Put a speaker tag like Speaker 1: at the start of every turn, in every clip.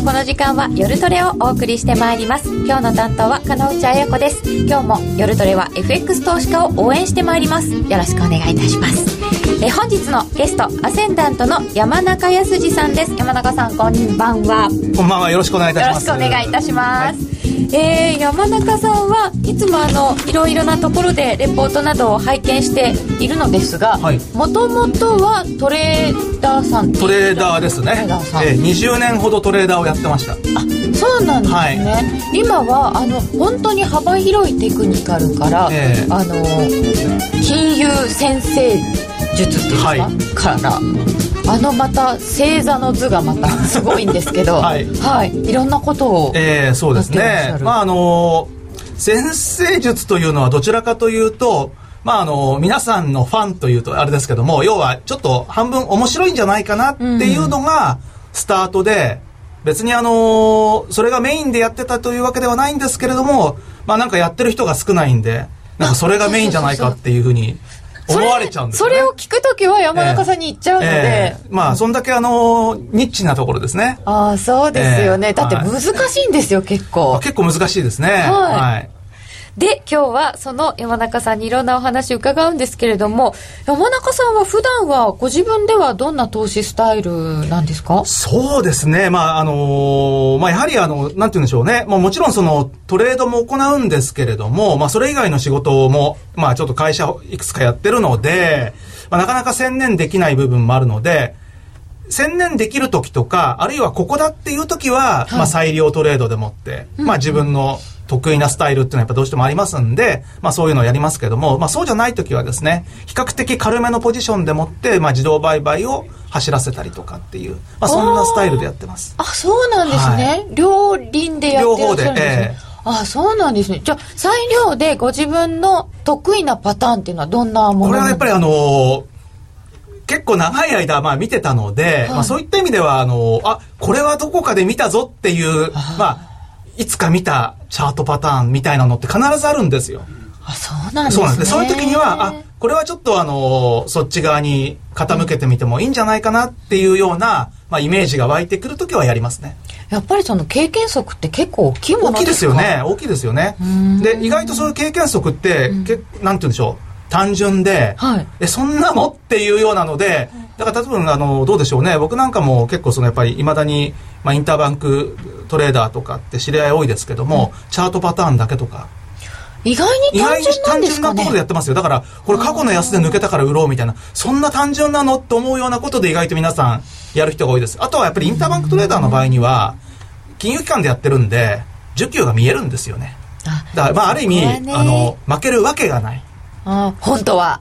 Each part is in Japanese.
Speaker 1: のこの時間は夜トレをお送りしてまいります。今日の担当は金内彩子です。今日も夜トレは FX 投資家を応援してまいります。よろしくお願いいたします。え本日のゲストアセンダントの山中康二さんです。山中さんこんばんは。
Speaker 2: こんばんは。よろしくお願いいたし
Speaker 1: ます。よろしくお願いいたします、はいえー、山中さんはいつもあのいろいろなところでレポートなどを拝見しているのですがもともとはトレーダーさん。
Speaker 2: トレーダーですね、えー、20年ほどトレーダーをやってました。あ
Speaker 1: そうなんですね、はい、今はあの本当に幅広いテクニカルから、えー、あの金融先生術っていうか、はい、からあのまた星座の図がまた すごいんですけどはい、はい、いろんなことを
Speaker 2: ええー、そうですね。まああの先生術というのはどちらかというとまああの皆さんのファンというとあれですけども要はちょっと半分面白いんじゃないかなっていうのがスタートで、別にあのそれがメインでやってたというわけではないんですけれどもまあなんかやってる人が少ないんでなんかそれがメインじゃないかっていうふうに思われちゃうんです
Speaker 1: よ、ね、それを聞くときは山中さんに言っちゃうので、え
Speaker 2: ーえ。ー、まあそんだけあのニッチなところですね。
Speaker 1: ああそうですよね、えー、だって難しいんですよ、結構。
Speaker 2: 結構難しいですね。はい、はい
Speaker 1: で、今日はその山中さんにいろんなお話伺うんですけれども、山中さんは普段はご自分ではどんな投資スタイルなんですか？
Speaker 2: そうですね。まあ、あのー、まあ、やはりあの、なんて言うんでしょうね。まあ、もちろんそのトレードも行うんですけれども、まあ、それ以外の仕事も、まあ、ちょっと会社いくつかやってるので、まあ、なかなか専念できない部分もあるので、専念できる時とか、あるいはここだっていう時は、はい、まあ、裁量トレードでもって、まあ、自分の、得意なスタイルっていうのはやっぱどうしてもありますんで、まあそういうのをやりますけども、まあそうじゃない時はですね、比較的軽めのポジションでもって、まあ自動売買を走らせたりとかっていう、まあそんなスタイルでやってます。
Speaker 1: あ、そうなんですね。はい、両輪でやってるんですね。えーあそうなんですね。じゃあ、裁量でご自分の得意なパターンっていうのはどんなもの
Speaker 2: これはやっぱりあのー、結構長い間、まあ見てたので、はい、まあそういった意味では、あのー、あ、これはどこかで見たぞっていう、まあ、いつか見たチャートパターンみたいなのって必ずあるんですよ。
Speaker 1: あそうなんですね。そうなんです。
Speaker 2: そういう時には、あ、これはちょっとあの、そっち側に傾けてみてもいいんじゃないかなっていうような、まあ、イメージが湧いてくる時はやりますね。
Speaker 1: やっぱりその経験則って結構大きいもの
Speaker 2: 大きいですよね。大きいですよね。で、意外とそういう経験則って、けなんて言うんでしょう。単純で、はい、えそんなのっていうようなのでだから多分あのどうでしょうね。僕なんかも結構そのやっぱりいまだに、まあ、インターバンクトレーダーとかって知り合い多いですけども、うん、チャートパターンだけとか。
Speaker 1: 意外に単純なんですか、ね、単純なところ
Speaker 2: でやってますよ。だからこれ過去の安で抜けたから売ろうみたいなそんな単純なのって思うようなことで意外と皆さんやる人が多いです。あとはやっぱりインターバンクトレーダーの場合には金融機関でやってるんで需給が見えるんですよね。だからまあある意味、あの負けるわけがない
Speaker 1: あ本当は。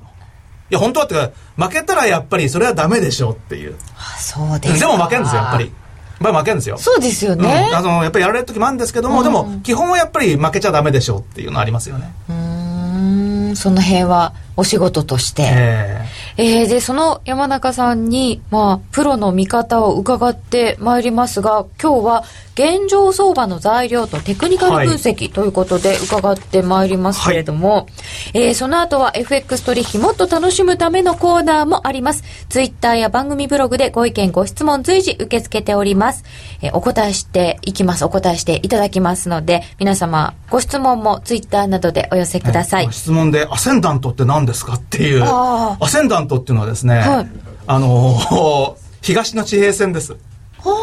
Speaker 1: い
Speaker 2: や本当はってか負けたらやっぱりそれはダメでしょっていう。
Speaker 1: あそうです
Speaker 2: でも負けるんですよやっぱり。やっぱり負けるんですよ。
Speaker 1: そうですよね、
Speaker 2: うん、あのやっぱりやられる時もあるんですけども、うん、でも基本はやっぱり負けちゃダメでしょっていうのありますよね。
Speaker 1: うんその辺はお仕事として。えー、えー、で、その山中さんに、まあ、プロの見方を伺ってまいりますが、今日は現状相場の材料とテクニカル分析ということで伺ってまいりますけれども、はい、えー、その後は FX 取引もっと楽しむためのコーナーもあります。ツイッターや番組ブログでご意見ご質問随時受け付けております。えー、お答えしていきます。お答えしていただきますので、皆様ご質問もツイッターなどでお寄せください。
Speaker 2: 質問でアセンダントって何ですかっていうアセンダントっていうのはですね、はい、あの 東の地平線です。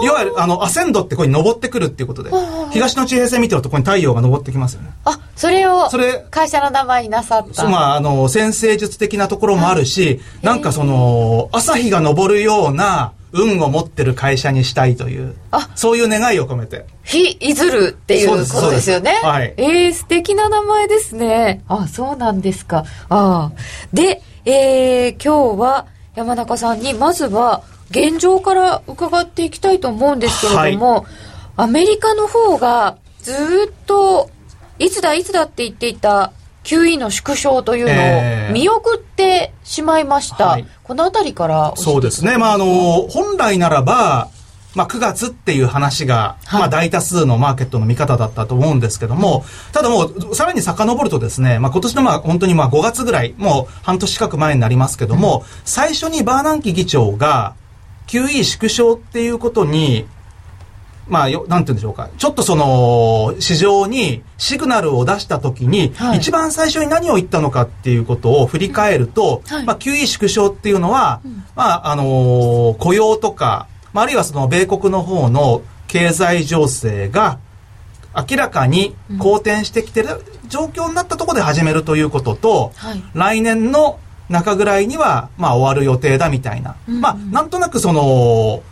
Speaker 2: いわゆるあのアセンドってここに登ってくるっていうことで東の地平線見てるとここに太陽が昇ってきますよね。
Speaker 1: あそれをそれ会社の名前になさった。
Speaker 2: まああの先生術的なところもあるしなんかその朝日が昇るような運を持ってる会社にしたいというあ。そういう願いを込めて。
Speaker 1: 日いずるっていうことですよね。
Speaker 2: はい。
Speaker 1: えー、素敵な名前ですね。あそうなんですか。ああでえー、今日は山中さんにまずは現状から伺っていきたいと思うんですけれども、はい、アメリカの方がずっといつだいつだって言っていた QE の縮小というのを見送ってしまいました。えーはい、このあたりから
Speaker 2: そうですね。まあ、あの、本来ならば、まあ、9月っていう話が、はい、まあ、大多数のマーケットの見方だったと思うんですけども、ただもう、さらに遡るとですね、まあ、今年のまあ、本当にまあ、5月ぐらい、もう半年近く前になりますけども、うん、最初にバーナンキ議長が、QE 縮小っていうことに、まあ、よ、なんて言うんでしょうか。ちょっとその、市場にシグナルを出したときに、はい、一番最初に何を言ったのかっていうことを振り返ると、はい、まあ、QE 縮小っていうのは、うん、まあ、あのー、雇用とか、まあ、あるいはその米国の方の経済情勢が明らかに好転してきてる状況になったところで始めるということと、はい、来年の中ぐらいには、まあ、終わる予定だみたいな。うんうん、まあ、なんとなくその、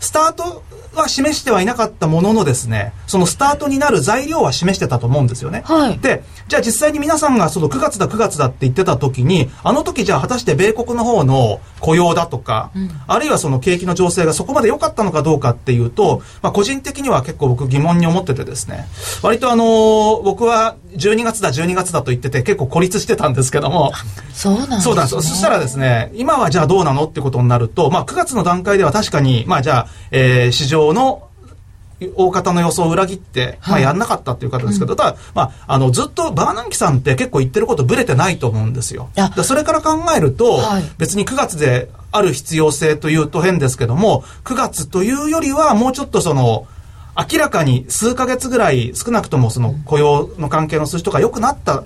Speaker 2: スタートは示してはいなかったもののですね、そのスタートになる材料は示してたと思うんですよね。はい、で、じゃあ実際に皆さんがその9月だ9月だって言ってた時に、あの時じゃあ果たして米国の方の雇用だとか、うん、あるいはその景気の情勢がそこまで良かったのかどうかっていうと、まあ個人的には結構僕疑問に思っててですね、割とあのー、僕は12月だ12月だと言ってて結構孤立してたんですけども、
Speaker 1: そうなんです、ね、
Speaker 2: そうなんです。そしたらですね、今はじゃあどうなのってことになると、まあ9月の段階では確かに、まあじゃあ、えー、市場の大方の予想を裏切って、まあ、やんなかったっていう方ですけど、はい、ただ、まあ、あの、ずっとバーナンキさんって結構言ってることブレてないと思うんですよ。それから考えると、はい、別に9月である必要性というと変ですけども、9月というよりはもうちょっとその、明らかに数ヶ月ぐらい少なくともその雇用の関係の数字とか良くなった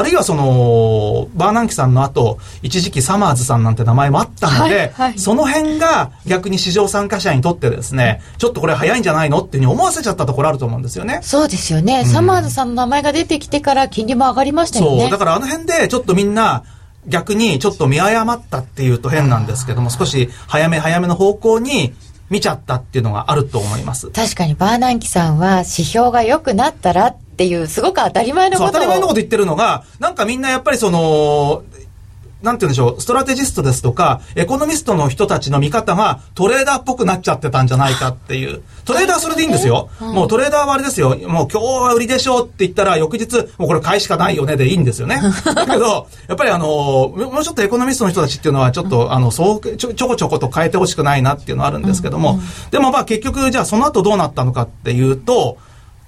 Speaker 2: あるいはその、バーナンキさんの後、一時期サマーズさんなんて名前もあったので、はいはい、その辺が逆に市場参加者にとってですね、ちょっとこれ早いんじゃないのっていうふうに思わせちゃったところあると思うんですよね。
Speaker 1: そうですよね。うん、サマーズさんの名前が出てきてから金利も上がりましたよね。
Speaker 2: そう、だからあの辺でちょっとみんな、逆にちょっと見誤ったっていうと変なんですけども、少し早め早めの方向に見ちゃったっていうのがあると思います。
Speaker 1: 確かにバーナンキさんは指標が良くなったらっていう、すごく当たり前のこと
Speaker 2: 当たり前のこと言ってるのが、なんかみんなやっぱりその、なんて言うんでしょう、ストラテジストですとか、エコノミストの人たちの見方がトレーダーっぽくなっちゃってたんじゃないかっていう。トレーダーはそれでいいんですよ。もうトレーダーはあれですよ。もう今日は売りでしょうって言ったら、翌日、もうこれ買いしかないよねでいいんですよね。だけど、やっぱりあの、もうちょっとエコノミストの人たちっていうのは、ちょっと、あの、そうちょ、ちょこちょこと変えてほしくないなっていうのはあるんですけども、でもまあ結局、じゃあその後どうなったのかっていうと、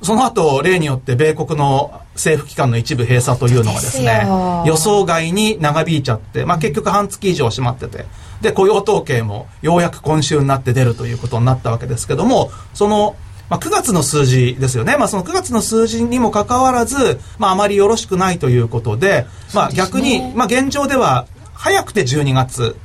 Speaker 2: その後、例によって米国の政府機関の一部閉鎖というのがですね、予想外に長引いちゃって、まあ結局半月以上閉まってて、で、雇用統計もようやく今週になって出るということになったわけですけども、その、まあ、9月の数字ですよね。まあ、その9月の数字にもかかわらず、まあ、あまりよろしくないということで、まあ、逆に、まあ、現状では、早くて12月、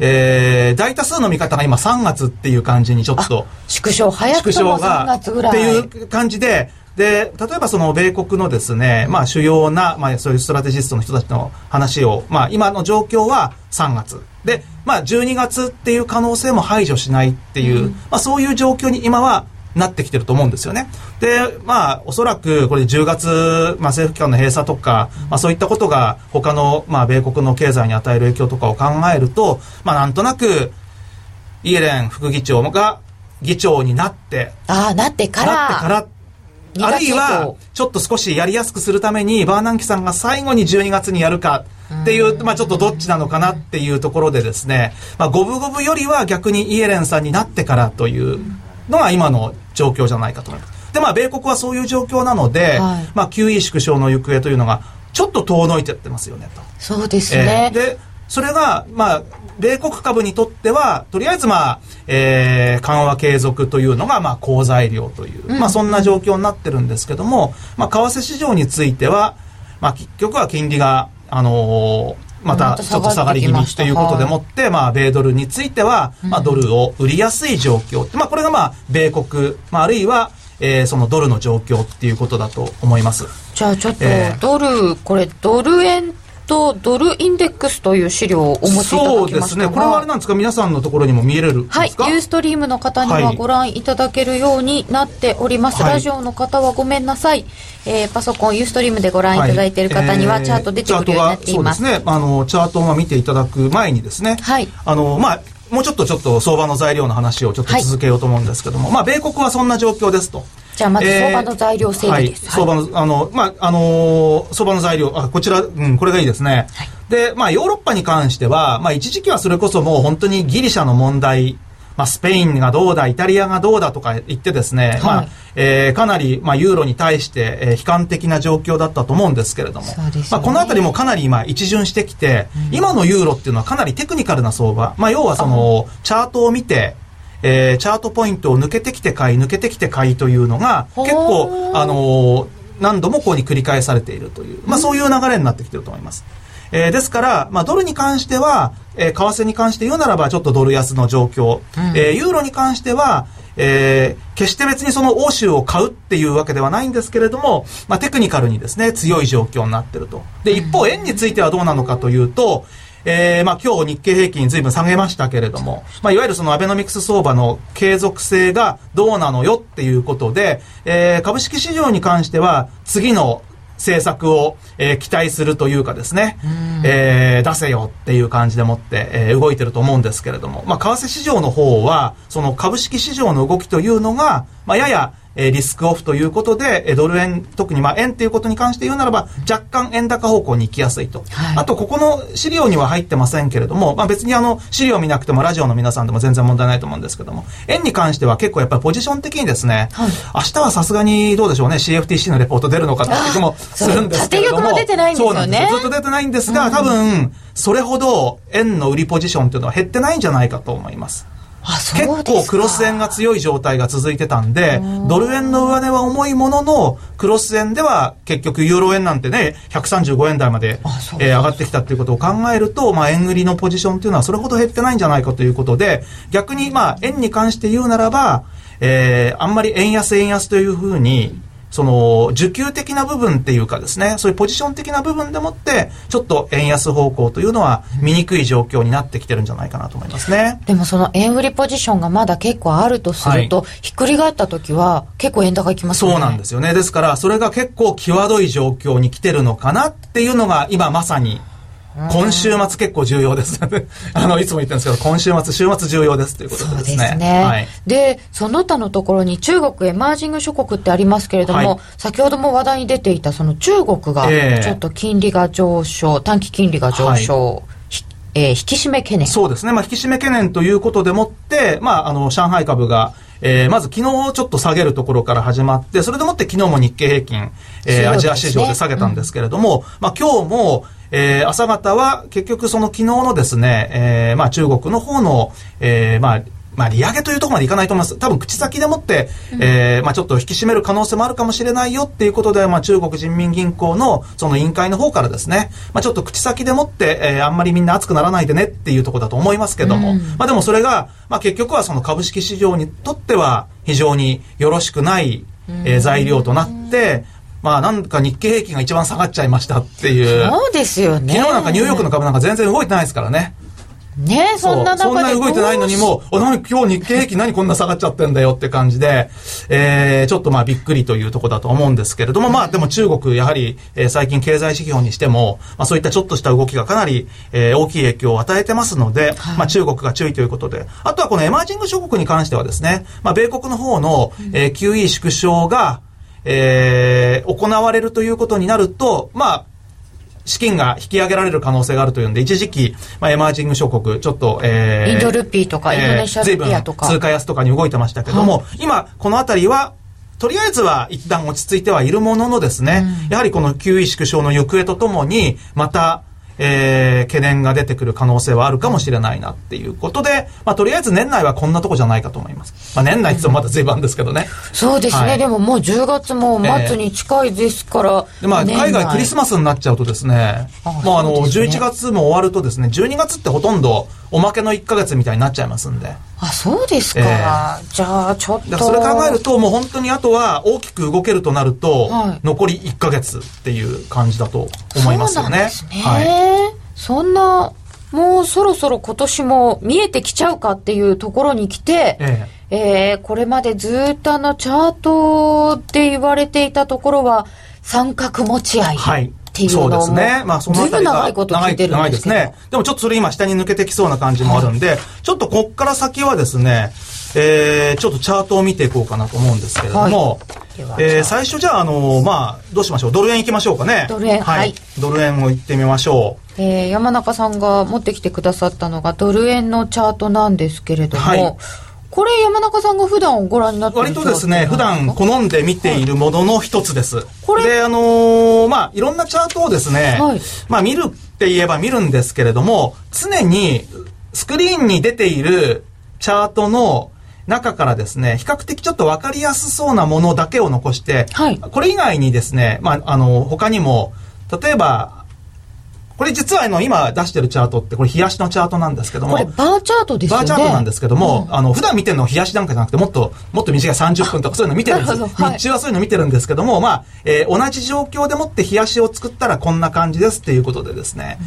Speaker 2: えー、大多数の見方が今3月っていう感じにちょっと。
Speaker 1: 縮小早くとも3月ぐら
Speaker 2: い。っていう感じで、で、例えばその米国のですね、まあ主要な、まあそういうストラテジストの人たちの話を、まあ今の状況は3月。で、まあ12月っていう可能性も排除しないっていう、うん、まあそういう状況に今はなってきてると思うんですよね。で、まあ、おそらくこれ10月、まあ、政府機関の閉鎖とか、まあ、そういったことが他の、まあ、米国の経済に与える影響とかを考えると、まあ、なんとなく、イエレン副議長が議長になって、
Speaker 1: ああ、なってから、
Speaker 2: なってから、あるいは、ちょっと少しやりやすくするために、バーナンキさんが最後に12月にやるかっていう、まあちょっとどっちなのかなっていうところでですね、まあ五分五分よりは逆にイエレンさんになってからというのが今の状況じゃないかと思います。で、まあ、米国はそういう状況なので、はい、まあ、QE 縮小の行方というのが、ちょっと遠のいてってますよね、と。
Speaker 1: そうですね。
Speaker 2: えー、で、それが、まあ、米国株にとっては、とりあえずまあ、えー、緩和継続というのが、まあ、好材料という、うん、まあ、そんな状況になってるんですけども、まあ、為替市場については、まあ、結局は金利が、あのーまたちょっと下がり気味ということでもって、まあ、米ドルについては、まあ、ドルを売りやすい状況。まあ、これがまあ、米国、まあ、あるいは、えー、そのドルの状況っていうことだと思います。
Speaker 1: じゃあちょっと、ドル、これドル円とドルインデックスという資料をお持ちいただきましたそうですね。
Speaker 2: これはあれなんですか？皆さんのところにも見えれる
Speaker 1: はい。ユーストリームの方にはご覧いただけるようになっております。はい、ラジオの方はごめんなさい。えー、パソコンユーストリームでご覧いただいている方には、チャート出てくるようになっています。
Speaker 2: そうですね。あの、チャートを見ていただく前にですね。はい。あの、まあ、もうちょっとちょっと相場の材料の話をちょっと続けようと思うんですけども、はい、まあ、米国はそんな状況ですと。
Speaker 1: じゃあまず相場の材料整理です。
Speaker 2: えーはい、相場の、あの、まあ、あのー、相場の材料、あ、こちら、うん、これがいいですね。はい、で、まあ、ヨーロッパに関しては、まあ、一時期はそれこそもう本当にギリシャの問題まあ、スペインがどうだ、イタリアがどうだとか言ってですね、はい、まあ、えー、かなり、まあ、ユーロに対して、えー、悲観的な状況だったと思うんですけれども、ね、まあ、このあたりもかなり今一巡してきて、うん、今のユーロっていうのはかなりテクニカルな相場、まあ、要はその、チャートを見て、えー、チャートポイントを抜けてきて買い、抜けてきて買いというのが、結構、あのー、何度もここに繰り返されているという、まあ、そういう流れになってきてると思います。えー、ですから、まあ、ドルに関しては、えー、為替に関して言うならば、ちょっとドル安の状況。うん、えー、ユーロに関しては、えー、決して別にその欧州を買うっていうわけではないんですけれども、まあ、テクニカルにですね、強い状況になってると。で、一方、円についてはどうなのかというと、えー、まあ今日日経平均ずいぶん下げましたけれども、まあいわゆるそのアベノミクス相場の継続性がどうなのよっていうことで、えー、株式市場に関しては次の政策を、えー、期待するというかですね、えー、出せよっていう感じでもって、えー、動いてると思うんですけれども、まあ、為替市場の方は、その株式市場の動きというのが、まあ、やや、えー、リスクオフということで、えドル円、特にまあ円ということに関して言うならば、若干円高方向に行きやすいと。はい、あと、ここの資料には入ってませんけれども、まあ別にあの、資料見なくてもラジオの皆さんでも全然問題ないと思うんですけども、円に関しては結構やっぱりポジション的にですね、はい、明日はさすがにどうでしょうね、CFTC のレポート出るのかって気もするんですけれども。
Speaker 1: も出てないんですよね。
Speaker 2: ずっと出てないんですが、多分、それほど円の売りポジションっていうのは減ってないんじゃないかと思います。結構クロス円が強い状態が続いてたんで、ドル円の上値は重いものの、クロス円では結局ユーロ円なんてね、135円台まで、えー、上がってきたっていうことを考えると、まあ円売りのポジションっていうのはそれほど減ってないんじゃないかということで、逆にまあ円に関して言うならば、えー、あんまり円安円安というふうに、その、需給的な部分っていうかですね、そういうポジション的な部分でもって、ちょっと円安方向というのは見にくい状況になってきてるんじゃないかなと思いますね。
Speaker 1: でもその円売りポジションがまだ結構あるとすると、はい、ひっくり返った時は結構円高いきます
Speaker 2: ね。そうなんですよね。ですから、それが結構際どい状況に来てるのかなっていうのが今まさに今週末結構重要です。あの、いつも言ってるんですけど、今週末、週末重要ですということですね。そうですね。はい、
Speaker 1: で、その他のところに中国エマージング諸国ってありますけれども、はい、先ほども話題に出ていたその中国が、ちょっと金利が上昇、えー、短期金利が上昇、はいえー、引き締め懸念。
Speaker 2: そうですね。まあ、引き締め懸念ということでもって、まあ、あの、上海株が、えー、まず昨日ちょっと下げるところから始まって、それでもって昨日も日経平均、えー、アジア市場で下げたんですけれども、うん、まあ今日も、えー、朝方は結局その昨日のですね、えー、まあ中国の方の、えー、まあまあ、利上げというところまでいかないと思います。多分、口先でもって、うん、えー、まあ、ちょっと引き締める可能性もあるかもしれないよっていうことで、まあ、中国人民銀行の、その委員会の方からですね、まあ、ちょっと口先でもって、えー、あんまりみんな熱くならないでねっていうところだと思いますけども、うん、まあ、でもそれが、まあ、結局はその株式市場にとっては、非常によろしくない、えー、材料となって、まあなんか日経平均が一番下がっちゃいましたっていう。
Speaker 1: そうですよね。
Speaker 2: 昨日なんかニューヨークの株なんか全然動いてないですからね。
Speaker 1: ねそんな
Speaker 2: そんな動いてないのにも、お、なに今日日経平均何こんな下がっちゃってんだよって感じで、えー、ちょっとまあびっくりというところだと思うんですけれども、まあでも中国、やはり、えー、最近経済指標にしても、まあそういったちょっとした動きがかなり、えー、大きい影響を与えてますので、はい、まあ中国が注意ということで、あとはこのエマージング諸国に関してはですね、まあ米国の方の、えー、QE 縮小が、えー、行われるということになると、まあ、資金が引き上げられる可能性があるというんで、一時期、まあ、エマージング諸国、ちょっと、
Speaker 1: えー、インドルピーとか、インドネシアルピアとか。
Speaker 2: 通貨安とかに動いてましたけども、はい、今、このあたりは、とりあえずは一旦落ち着いてはいるもののですね、うん、やはりこの QE 縮小の行方とともに、また、えー、懸念が出てくる可能性はあるかもしれないなっていうことで、まあ、とりあえず年内はこんなとこじゃないかと思います。まあ、年内ってまだ随分ですけどね。
Speaker 1: そうですね、はい、でももう10月も末に近いですから。
Speaker 2: えー、でまあ、海外クリスマスになっちゃうとですね、あもうあの、11月も終わるとですね、12月ってほとんどおまけの1か月みたいになっちゃいますんで。
Speaker 1: あ、そうですか。えー、じゃあ、ちょっと。
Speaker 2: それ考えると、もう本当にあとは大きく動けるとなると、はい、残り1か月っていう感じだと思いますよね。
Speaker 1: そうですね。はいそんな、もうそろそろ今年も見えてきちゃうかっていうところに来て、えええー、これまでずっとあのチャートで言われていたところは三角持ち合い。はいっていうのも、そうですね。まあ、そのあたりが長いこと聞いてるんですですね。
Speaker 2: でもちょっとそれ今下に抜けてきそうな感じもあるんで、はい、ちょっとこっから先はですね、えー、ちょっとチャートを見ていこうかなと思うんですけれども、はい、えー、最初じゃあ、あのー、まあ、どうしましょう。ドル円行きましょうかね。
Speaker 1: ドル円、はい。
Speaker 2: ドル円を行ってみましょう。
Speaker 1: えー、山中さんが持ってきてくださったのがドル円のチャートなんですけれども、はい、これ山中さんが普段ご覧になって
Speaker 2: る割とですね、普段好んで見ているものの一つです。これで、あのー、まあ、いろんなチャートをですね、はい、まあ、見るって言えば見るんですけれども、常にスクリーンに出ているチャートの中からですね、比較的ちょっと分かりやすそうなものだけを残して、はい、これ以外にですね、まあ、あの、他にも、例えば、これ実はあの今出してるチャートってこれ冷やしのチャートなんですけども。これ
Speaker 1: バーチャートですよね。
Speaker 2: バーチャートなんですけども、うん、あの普段見てるの冷やしなんかじゃなくてもっと、もっと短い30分とかそういうの見てるんです。はい、日中はそういうの見てるんですけども、まあ、えー、同じ状況でもって冷やしを作ったらこんな感じですっていうことでですね。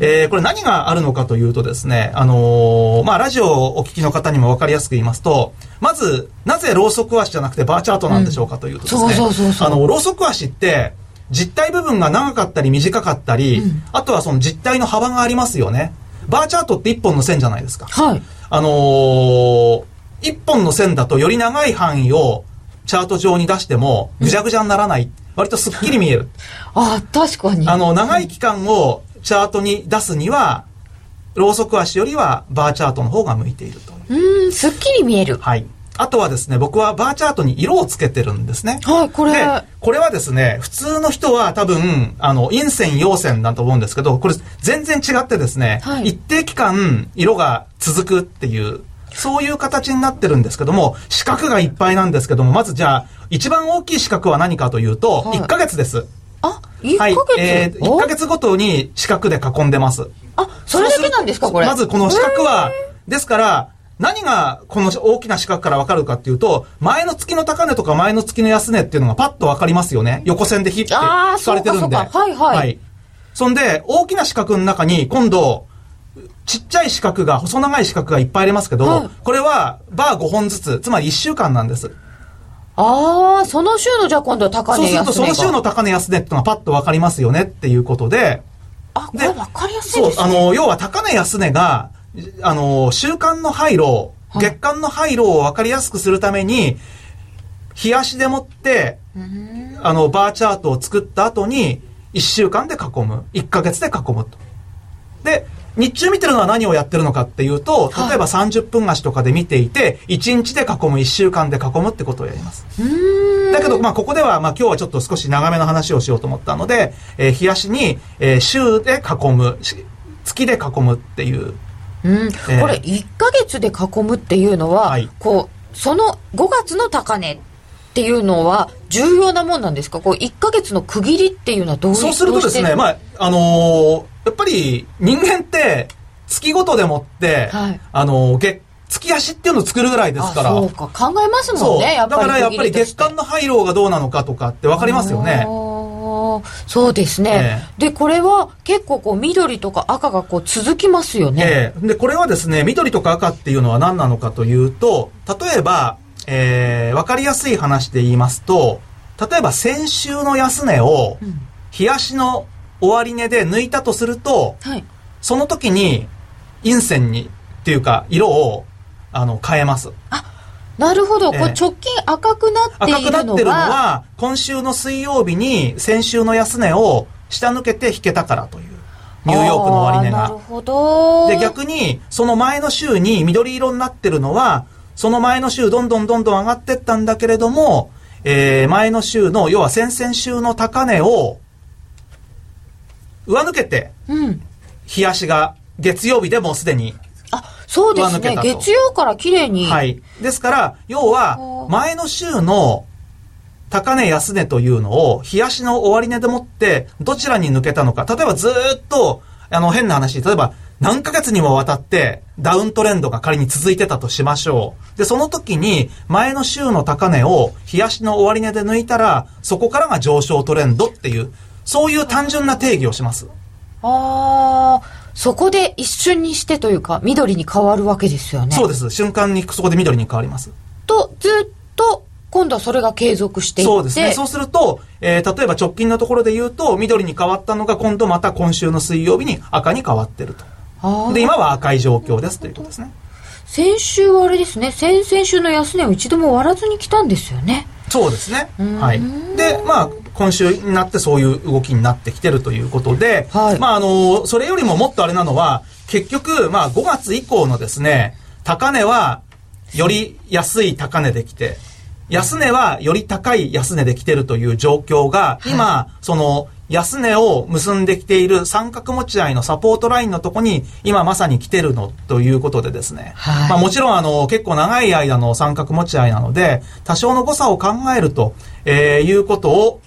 Speaker 2: うん、えー、これ何があるのかというとですね、あのー、まあラジオをお聞きの方にもわかりやすく言いますと、まず、なぜローソク足じゃなくてバーチャートなんでしょうかというとですね、うん、そうそうそうあの、ローソク足って、実体部分が長かったり短かったり、うん、あとはその実体の幅がありますよね。バーチャートって一本の線じゃないですか。はい。あのー、一本の線だとより長い範囲をチャート上に出してもぐじゃぐじゃにならない。うん、割とすっきり見える。
Speaker 1: ああ、確かに。
Speaker 2: あの、長い期間をチャートに出すには、ローソク足よりはバーチャートの方が向いていると。
Speaker 1: うん、すっきり見える。
Speaker 2: はい。あとはですね、僕はバーチャートに色をつけてるんですね。
Speaker 1: はい、これ。で、
Speaker 2: これはですね、普通の人は多分、あの、陰線、陽線だと思うんですけど、これ全然違ってですね、はい、一定期間色が続くっていう、そういう形になってるんですけども、四角がいっぱいなんですけども、まずじゃあ、一番大きい四角は何かというと、はい、1ヶ月です。
Speaker 1: あ、1ヶ月、はい、え
Speaker 2: ー、1ヶ月ごとに四角で囲んでます。
Speaker 1: あ、それだけなんですか、これ。
Speaker 2: まずこの四角は、ですから、何がこの大きな四角から分かるかっていうと、前の月の高値とか前の月の安値っていうのがパッと分かりますよね。横線で引って引かれてるんで。はい
Speaker 1: はい。はい。
Speaker 2: そんで、大きな四角の中に今度、ちっちゃい四角が、細長い四角がいっぱいありますけど、はい、これはバー5本ずつ、つまり1週間なんです。
Speaker 1: ああ、その週のじゃあ今度は高値安値
Speaker 2: そうするとその週の高値安値っていうのがパッと分かりますよねっていうことで、
Speaker 1: あ、これ分かりやすいですね。そう、あ
Speaker 2: の、要は高値安値が、あの、週間の廃炉、月間の廃炉を分かりやすくするために、冷やしでもって、あの、バーチャートを作った後に、1週間で囲む。1ヶ月で囲むと。で、日中見てるのは何をやってるのかっていうと、例えば30分足とかで見ていて、1日で囲む、1週間で囲むってことをやります。だけど、まあ、ここでは、まあ、今日はちょっと少し長めの話をしようと思ったので、えー、冷やしに、えー、週で囲む、月で囲むっていう
Speaker 1: うん、これ1か月で囲むっていうのは、はい、こうその5月の高値っていうのは重要なもんなんですか？こう1か月の区切りっていうのはどう
Speaker 2: そうするとですね、まああのー、やっぱり人間って月ごとでもって、はい、あのー、月月足っていうのを作るぐらいですから。
Speaker 1: そうか、考えますもんね、
Speaker 2: だからやっぱり月間の配慮がどうなのかとかって分かりますよね。
Speaker 1: そうですね、えー、でこれは結構こう緑とか赤がこう続きますよね、
Speaker 2: えー、でこれはですね緑とか赤っていうのは何なのかというと例えば、えー、分かりやすい話で言いますと例えば先週の安値を、冷やしの終値で抜いたとすると、はい、その時に陰線にっていうか色をあの変えます。
Speaker 1: あなるほど、こう直近赤くなっているのは、赤くなってるのは、
Speaker 2: 今週の水曜日に先週の安値を下抜けて引けたからという。ニューヨークの終値が。なる
Speaker 1: ほど。
Speaker 2: で、逆に、その前の週に緑色になってるのは、その前の週どんどんどんどん上がってったんだけれども、えー、前の週の、要は先々週の高値を、上抜けて、うん。冷やしが月曜日でもすでに
Speaker 1: そうですね。月曜から綺麗に。
Speaker 2: はい。ですから、要は、前の週の高値安値というのを、冷やしの終値でもって、どちらに抜けたのか。例えばずっと、あの、変な話、例えば、何ヶ月にもわたってダウントレンドが仮に続いてたとしましょう。で、その時に前の週の高値を冷やしの終値で抜いたら、そこからが上昇トレンドっていう、そういう単純な定義をします。
Speaker 1: ああ。そこで一瞬にしてというか、緑に変わるわけですよね。
Speaker 2: そうです。瞬間にそこで緑に変わります。
Speaker 1: と、ずっと、今度はそれが継続していって
Speaker 2: そうですね。そうすると、えー、例えば直近のところで言うと、緑に変わったのが今度また今週の水曜日に赤に変わってると。で、今は赤い状況ですということですね。
Speaker 1: 先週はあれですね、先々週の安値を一度も割らずに来たんですよね。
Speaker 2: そうですね。はい。で、まあ、今週になってそういう動きになってきてるということで、はい、まああの、それよりももっとあれなのは、結局、まあ5月以降のですね、高値はより安い高値できて、安値はより高い安値で来てるという状況が、今、はい、その、安値を結んできている三角持ち合いのサポートラインのとこに今まさに来てるのということでですね。はい、まあもちろんあの結構長い間の三角持ち合いなので多少の誤差を考えると、えー、いうことを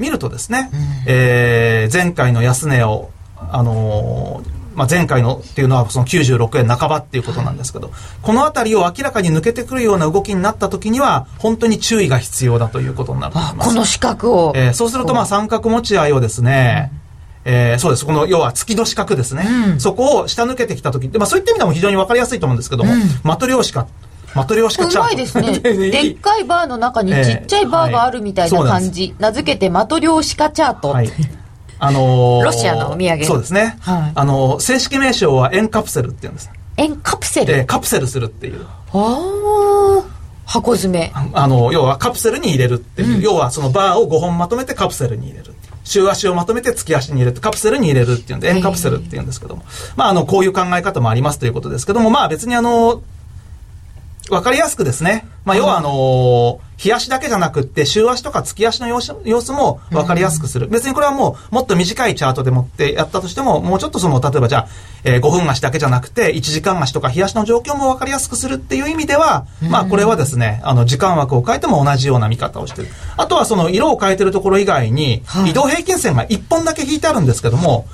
Speaker 2: 見るとですね、うん、えー、前回の安値をあのーまあ、前回のっていうのはその96円半ばっていうことなんですけど、この辺りを明らかに抜けてくるような動きになった時には、本当に注意が必要だということになると思います。
Speaker 1: この四角を。
Speaker 2: えー、そうすると、まあ、三角持ち合いをですね、えー、そうです。この、要は月の四角ですね。うん、そこを下抜けてきた時で、まあそういった意味でも非常にわかりやすいと思うんですけども、うん、マトリョーシカ。マトリョーシカ
Speaker 1: チャート。うまいですね。でっかいバーの中にちっちゃいバーがあるみたいな感じ。名付けてマトリョーシカチャート。はい
Speaker 2: あの
Speaker 1: ー、ロシアのお土産。
Speaker 2: そうですね。はい、あのー、正式名称は円カプセルって言うんです。
Speaker 1: 円カプセル？
Speaker 2: えー、カプセルするっていう。
Speaker 1: ああ。箱詰め。
Speaker 2: あの、要はカプセルに入れるっていう。うん、要はそのバーを5本まとめてカプセルに入れる。週足をまとめて月足に入れてカプセルに入れるっていうんで、円カプセルっていうんですけども。まあ、あの、こういう考え方もありますということですけども、まあ別にあの、わかりやすくですね。まあ、要はあのー、日足だけじゃなくって、週足とか月足の様子様子もわかりやすくする。別にこれはもう、もっと短いチャートでもってやったとしても、もうちょっとその、例えばじゃあ、えー、5分足だけじゃなくて、1時間足とか日足の状況もわかりやすくするっていう意味では、まあ、これはですね、あの、時間枠を変えても同じような見方をしてる。あとはその、色を変えてるところ以外に、移動平均線が1本だけ引いてあるんですけども、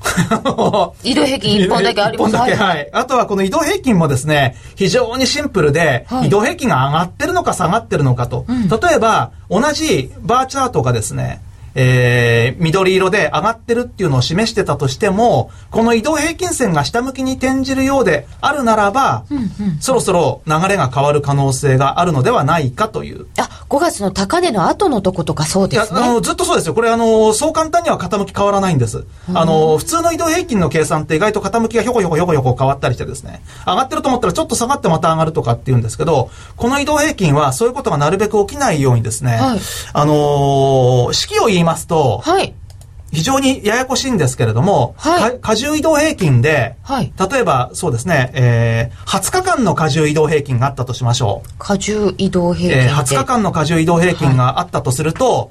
Speaker 1: 移動平均1本だけあります。
Speaker 2: はい。はい。あとはこの移動平均もですね、非常にシンプルで、はい、移動平均が上がってるのか下がってるのかと。うん、例えば、同じバーチャートがですね、えー、緑色で上がってるっていうのを示してたとしても、この移動平均線が下向きに転じるようであるならば、うんうん、そろそろ流れが変わる可能性があるのではないかという。
Speaker 1: あ、5月の高値の後のとことかそうですね。
Speaker 2: あの、ずっとそうですよ。これあの、そう簡単には傾き変わらないんです。あの、普通の移動平均の計算って意外と傾きがひょこひょこひょこひょこ変わったりしてですね、上がってると思ったらちょっと下がってまた上がるとかっていうんですけど、この移動平均はそういうことがなるべく起きないようにですね、はい、あのー、式を言いますと、はい。非常にややこしいんですけれども、はい、荷重移動平均で、はい、例えばそうですね、えー、20日間の荷重移動平均があったとしましょう。
Speaker 1: 荷重移動平均、えー、
Speaker 2: 20日間の荷重移動平均があったとすると、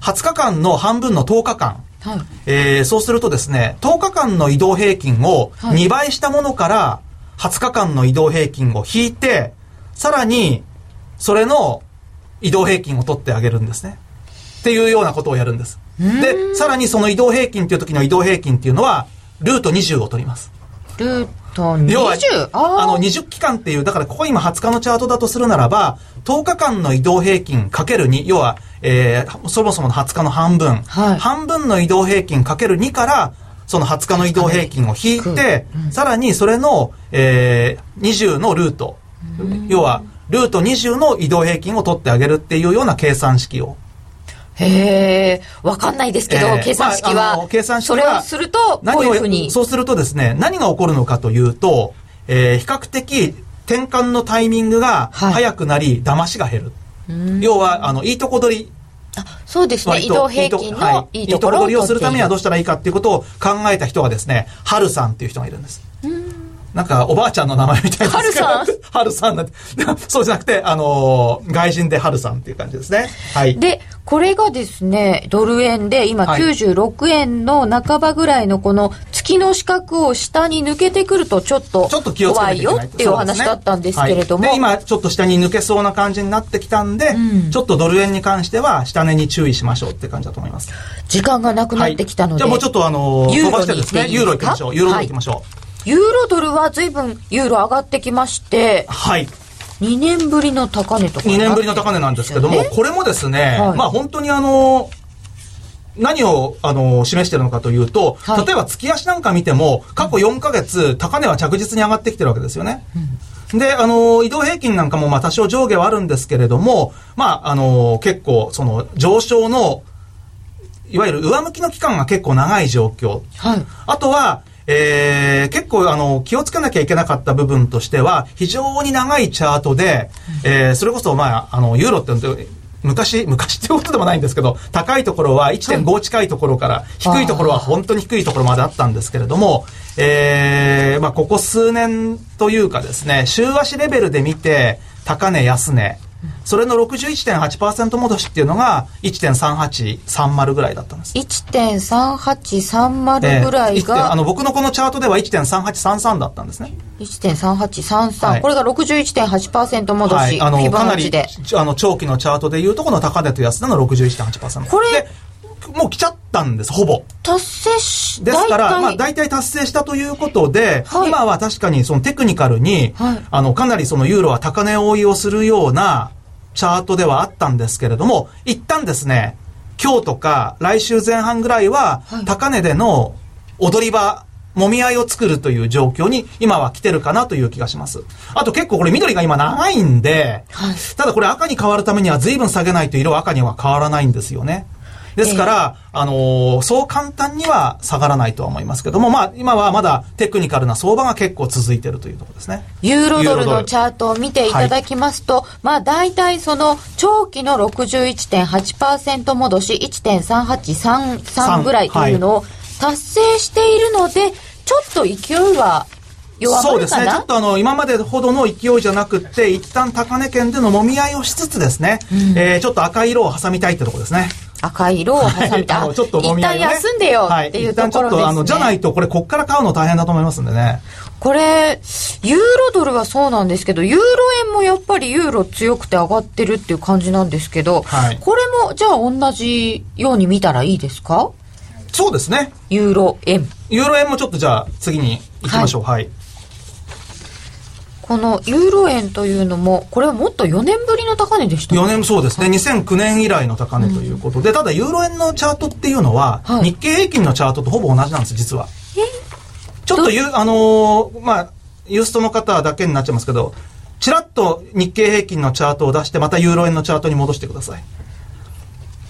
Speaker 2: はい、20日間の半分の10日間、はい、えー、そうするとですね、10日間の移動平均を2倍したものから20日間の移動平均を引いて、さらにそれの移動平均を取ってあげるんですね。っていうようなことをやるんです。で、さらにその移動平均っていう時の移動平均っていうのは、ルート20を取ります。
Speaker 1: ルート 20? 要は、
Speaker 2: あの、20期間っていう、だからここ今20日のチャートだとするならば、10日間の移動平均かける2、要は、えー、そもそもの20日の半分、はい、半分の移動平均かける2から、その20日の移動平均を引いて、うん、さらにそれの、えー、20のルート、要は、ルート20の移動平均を取ってあげるっていうような計算式を
Speaker 1: へえ、わかんないですけど、えー、計算式は、まあ、計算式は、それをすると、こういうふうに。
Speaker 2: そうするとですね、何が起こるのかというと、えー、比較的、転換のタイミングが早くなり、はい、騙しが減る。要は、あの、いいとこ取り。
Speaker 1: あそうですね。移動平均のいいところ
Speaker 2: を取りをするためにはどうしたらいいかっていうことを考えた人がですね、ハルさんっていう人がいるんです。なんか、おばあちゃんの名前みたいな。
Speaker 1: はるさん？
Speaker 2: はるさんなんて。そうじゃなくて、あのー、外人ではるさんっていう感じですね。はい。
Speaker 1: で、これがですね、ドル円で、今96円の半ばぐらいのこの月の四角を下に抜けてくるとちょっと怖いよっていうお話だったんですけれども。ね
Speaker 2: はい、今、ちょっと下に抜けそうな感じになってきたんで、うん、ちょっとドル円に関しては下値に注意しましょうって感じだと思います。
Speaker 1: 時間がなくなってきたので。
Speaker 2: はい、じゃあもうちょっとあのー、飛ばしてですね、ユーロ行きましょう。ユーロ行きましょう。はい
Speaker 1: ユーロドルは随分ユーロ上がってきまして、
Speaker 2: はい。
Speaker 1: 2年ぶりの高値とか、
Speaker 2: ね、2年ぶりの高値なんですけども、これもですね、はい、まあ本当にあの、何を、あの、示してるのかというと、はい、例えば月足なんか見ても、過去4ヶ月、高値は着実に上がってきてるわけですよね。うん、で、あの、移動平均なんかも、まあ多少上下はあるんですけれども、まあ、あの、結構、その、上昇の、いわゆる上向きの期間が結構長い状況。はい、あとは、えー、結構あの気をつけなきゃいけなかった部分としては非常に長いチャートで、えー、それこそまああのユーロって昔、昔ってことでもないんですけど、高いところは1.5近いところから、低いところは本当に低いところまであったんですけれども、えー、まあ、ここ数年というかですね、週足レベルで見て、高値安値、それの61.8%戻しっていうのが1.3830ぐらいだったんです。
Speaker 1: 1.3830ぐらいが、えー、
Speaker 2: あの僕のこのチャートでは1.3833だったんですね。
Speaker 1: 1.3833、はい、これが61.8%戻し、はい、
Speaker 2: あのかなりあの長期のチャートでいうとこの高値と安値の61.8%。
Speaker 1: これ
Speaker 2: もう来ちゃったんです、ほぼ。
Speaker 1: 達成し、
Speaker 2: ですから、まあ、大体達成したということで、はい、今は確かにそのテクニカルに、はい、あの、かなりそのユーロは高値追いをするようなチャートではあったんですけれども、一旦ですね、今日とか来週前半ぐらいは、高値での踊り場、もみ合いを作るという状況に今は来てるかなという気がします。あと結構これ緑が今長いんで、はい、ただこれ赤に変わるためには随分下げないと色赤には変わらないんですよね。ですから、えー、あのー、そう簡単には下がらないとは思いますけども、まあ、今はまだテクニカルな相場が結構続いているというところですね。
Speaker 1: ユーロドルのチャートを見ていただきますと、はい、まあ、大体その、長期の61.8%戻し1.3833ぐらいというのを達成しているので、ちょっと勢いは
Speaker 2: そうですね。ちょっとあの、今までほどの勢いじゃなくて、一旦高値圏でのもみ合いをしつつですね、うん、えー、ちょっと赤い色を挟みたいってところですね。
Speaker 1: 赤い色を挟みた、はい、ちょっと、ね、一旦休んでよっていうところです、ね、はい、一旦ちょっとあの
Speaker 2: じゃないとこれこっから買うの大変だと思いますんでね。
Speaker 1: これユーロドルはそうなんですけどユーロ円もやっぱりユーロ強くて上がってるっていう感じなんですけど、はい、これもじゃあ同じように見たらいいですか？
Speaker 2: そうですね。
Speaker 1: ユーロ円。
Speaker 2: ユーロ円もちょっとじゃあ次に行きましょう。はい
Speaker 1: このユーロ円というのも、これはもっと4年ぶりの高値でした、
Speaker 2: ね、4年そうですね、2009年以来の高値ということで、うん、ただユーロ円のチャートっていうのは、はい、日経平均のチャートとほぼ同じなんです、実は。ちょっとゆ、あのー、まあ、ユーストの方だけになっちゃいますけど、ちらっと日経平均のチャートを出して、またユーロ円のチャートに戻してください。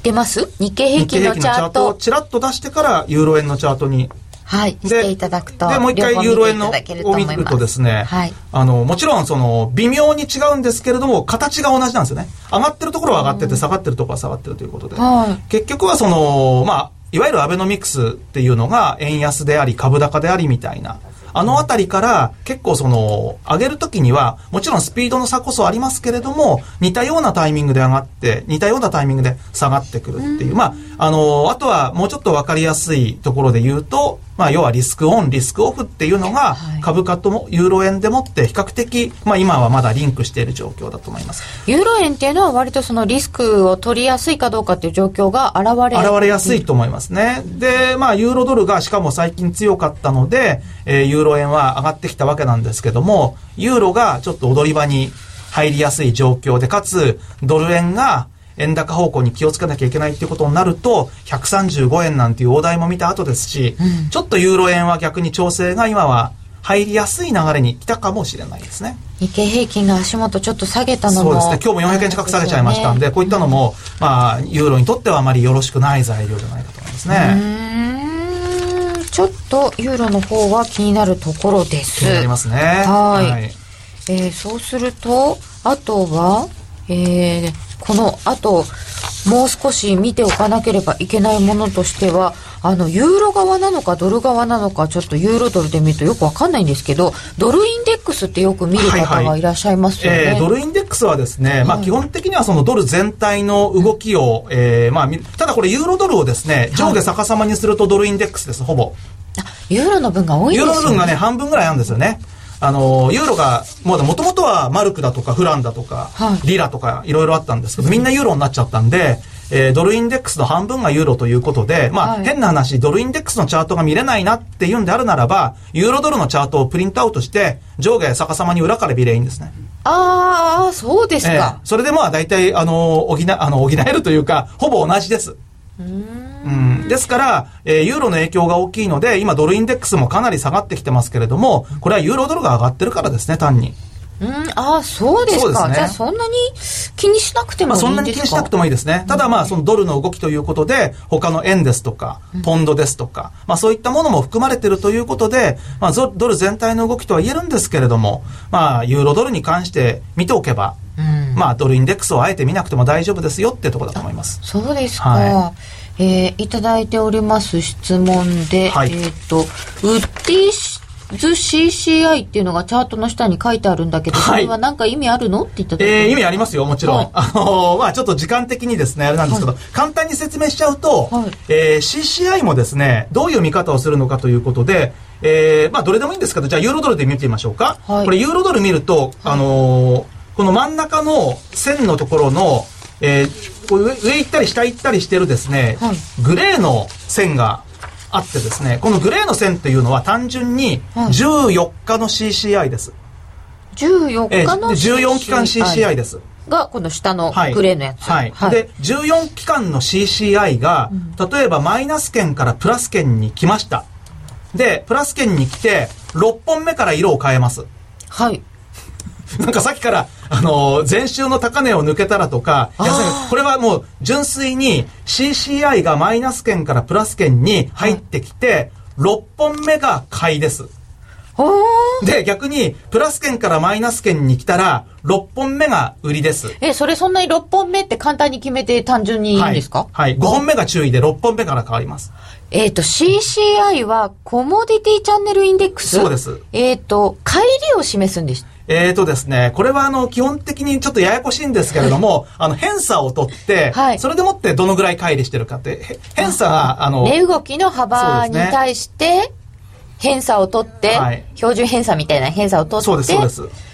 Speaker 1: 出ます？日経平均のチャート。
Speaker 2: をちらっと出してから、ユーロ円のチャートに
Speaker 1: はい、していただくと。
Speaker 2: で、もう一回ユーロ円のを見るとですね、はい、あの、もちろんその、微妙に違うんですけれども、形が同じなんですよね。上がってるところは上がってて、下がってるところは下がってるということで。はい、結局はその、まあ、いわゆるアベノミクスっていうのが円安であり株高でありみたいなあのあたりから結構その、上げるときには、もちろんスピードの差こそありますけれども、似たようなタイミングで上がって、似たようなタイミングで下がってくるっていう。まあ、あの、あとはもうちょっとわかりやすいところで言うと、まあ、要はリスクオン、リスクオフっていうのが、株価ともユーロ円でもって比較的、まあ、今はまだリンクしている状況だと思います。
Speaker 1: ユーロ円っていうのは割とそのリスクを取りやすいかどうかっていう状況が現れ
Speaker 2: 現れやすいと思いますね。で、まあ、ユーロドルがしかも最近強かったので、えー、ユーロ円は上がってきたわけなんですけども、ユーロがちょっと踊り場に入りやすい状況で、かつ、ドル円が円高方向に気をつけなきゃいけないっていうことになると、135円なんていう大台も見た後ですし、うん、ちょっとユーロ円は逆に調整が今は入りやすい流れに来たかもしれないですね。
Speaker 1: 日経平均が足元ちょっと下げたのも
Speaker 2: そうですね。今日も400円近く下げちゃいましたんで、でね、こういったのも、まあ、ユーロにとってはあまりよろしくない材料じゃないかと思いますね。
Speaker 1: ちょっとユーロの方は気になるところです。気
Speaker 2: になりますね。
Speaker 1: はい。はい、えー、そうすると、あとは、えー、この後、もう少し見ておかなければいけないものとしては、あの、ユーロ側なのかドル側なのか、ちょっとユーロドルで見るとよくわかんないんですけど、ドルインデックスってよく見る方がいらっしゃいますよね。はいはい、
Speaker 2: えー、ドルインデックスはですね、はい、まあ基本的にはそのドル全体の動きを、えー、まあ、ただこれユーロドルをですね、上下逆さまにするとドルインデックスです、ほぼ。
Speaker 1: あ、ユーロの分が多いんです
Speaker 2: ね。ユーロの分がね、半分ぐらいあるんですよね。あの、ユーロが、もともとはマルクだとかフランだとか、はい、リラとかいろいろあったんですけど、みんなユーロになっちゃったんで、えー、ドルインデックスの半分がユーロということで、まあ、はい、変な話、ドルインデックスのチャートが見れないなっていうんであるならば、ユーロドルのチャートをプリントアウトして、上下逆さまに裏から見ればいいんですね。
Speaker 1: ああ、そうですか。えー、
Speaker 2: それでまあ、大体、あの、補、あの、補えるというか、ほぼ同じです。うんうん、ですから、えー、ユーロの影響が大きいので、今ドルインデックスもかなり下がってきてますけれども、これはユーロドルが上がってるからですね、単に。
Speaker 1: うん、ああ、そうですか。すね、じゃあそんなに気にしなくてもいいんですか、まあ、
Speaker 2: そんなに気にしなくてもいいですね。ただまあ、そのドルの動きということで、他の円ですとか、ポンドですとか、まあそういったものも含まれているということで、まあドル全体の動きとは言えるんですけれども、まあユーロドルに関して見ておけば、まあ、ドルインデックスをあえて見なくても大丈夫ですよっていうところだと思います。
Speaker 1: そうですか。はい、えー、いただいております質問で、はい、えっ、と、ウッディズ CCI っていうのがチャートの下に書いてあるんだけど、それは何か意味あるのって言った時
Speaker 2: えー、意味ありますよ、もちろん。はい、あのー、まあちょっと時間的にですね、あれなんですけど、はい、簡単に説明しちゃうと、はい、えー、CCI もですね、どういう見方をするのかということで、えー、まあどれでもいいんですけど、じゃあユーロドルで見てみましょうか。はい、これユーロドル見ると、あのー、この真ん中の線のところの、えー、上上行ったり下行ったりしてるですね、グレーの線があってですね、このグレーの線っていうのは単純に14日の CCI です。
Speaker 1: 14日の
Speaker 2: CCI、14期間 CCI です。
Speaker 1: が、この下のグレーのやつ。
Speaker 2: はい。はい、で、14期間の CCI が、例えばマイナス圏からプラス圏に来ました。で、プラス圏に来て、6本目から色を変えます。
Speaker 1: はい。
Speaker 2: なんかさっきから、あのー、前週の高値を抜けたらとか、これはもう純粋に CCI がマイナス圏からプラス圏に入ってきて、6本目が買いです。で、逆に、プラス圏からマイナス圏に来たら、6本目が売りです。
Speaker 1: え、それそんなに6本目って簡単に決めて単純にいいんですか？
Speaker 2: はい、はい、5本目が注意で6本目から変わります。
Speaker 1: えっ、ー、と、CCI はコモディティチャンネルインデックス？
Speaker 2: そうです。
Speaker 1: えっ、ー、と、帰りを示すんです。
Speaker 2: えーとですね、これはあの、基本的にちょっとややこしいんですけれども、あの、偏差を取って、はい、それでもってどのぐらい乖離してるかって、偏差が、あの、
Speaker 1: 値動きの幅に対して、偏差を取って、はい、標準偏差みたいな偏差を取って。
Speaker 2: そうです、そうです。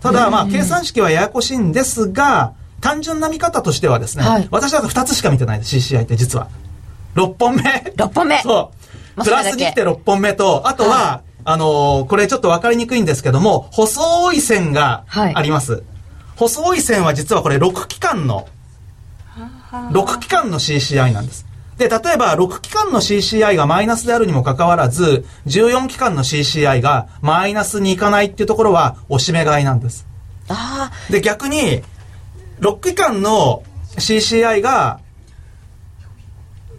Speaker 2: ただ、まあ、計算式はややこしいんですが、単純な見方としてはですね、はい、私だと2つしか見てないです、CCI って実は。6本目。
Speaker 1: 6本目。
Speaker 2: そう。プラスに来て6本目と、あとは、あのー、これちょっと分かりにくいんですけども、細い線があります。はい、細い線は実はこれ6期間の、6期間の CCI なんです。で、例えば6期間の CCI がマイナスであるにもかかわらず、14期間の CCI がマイナスにいかないっていうところは、おしめ買いなんです。で、逆に、6期間の CCI が、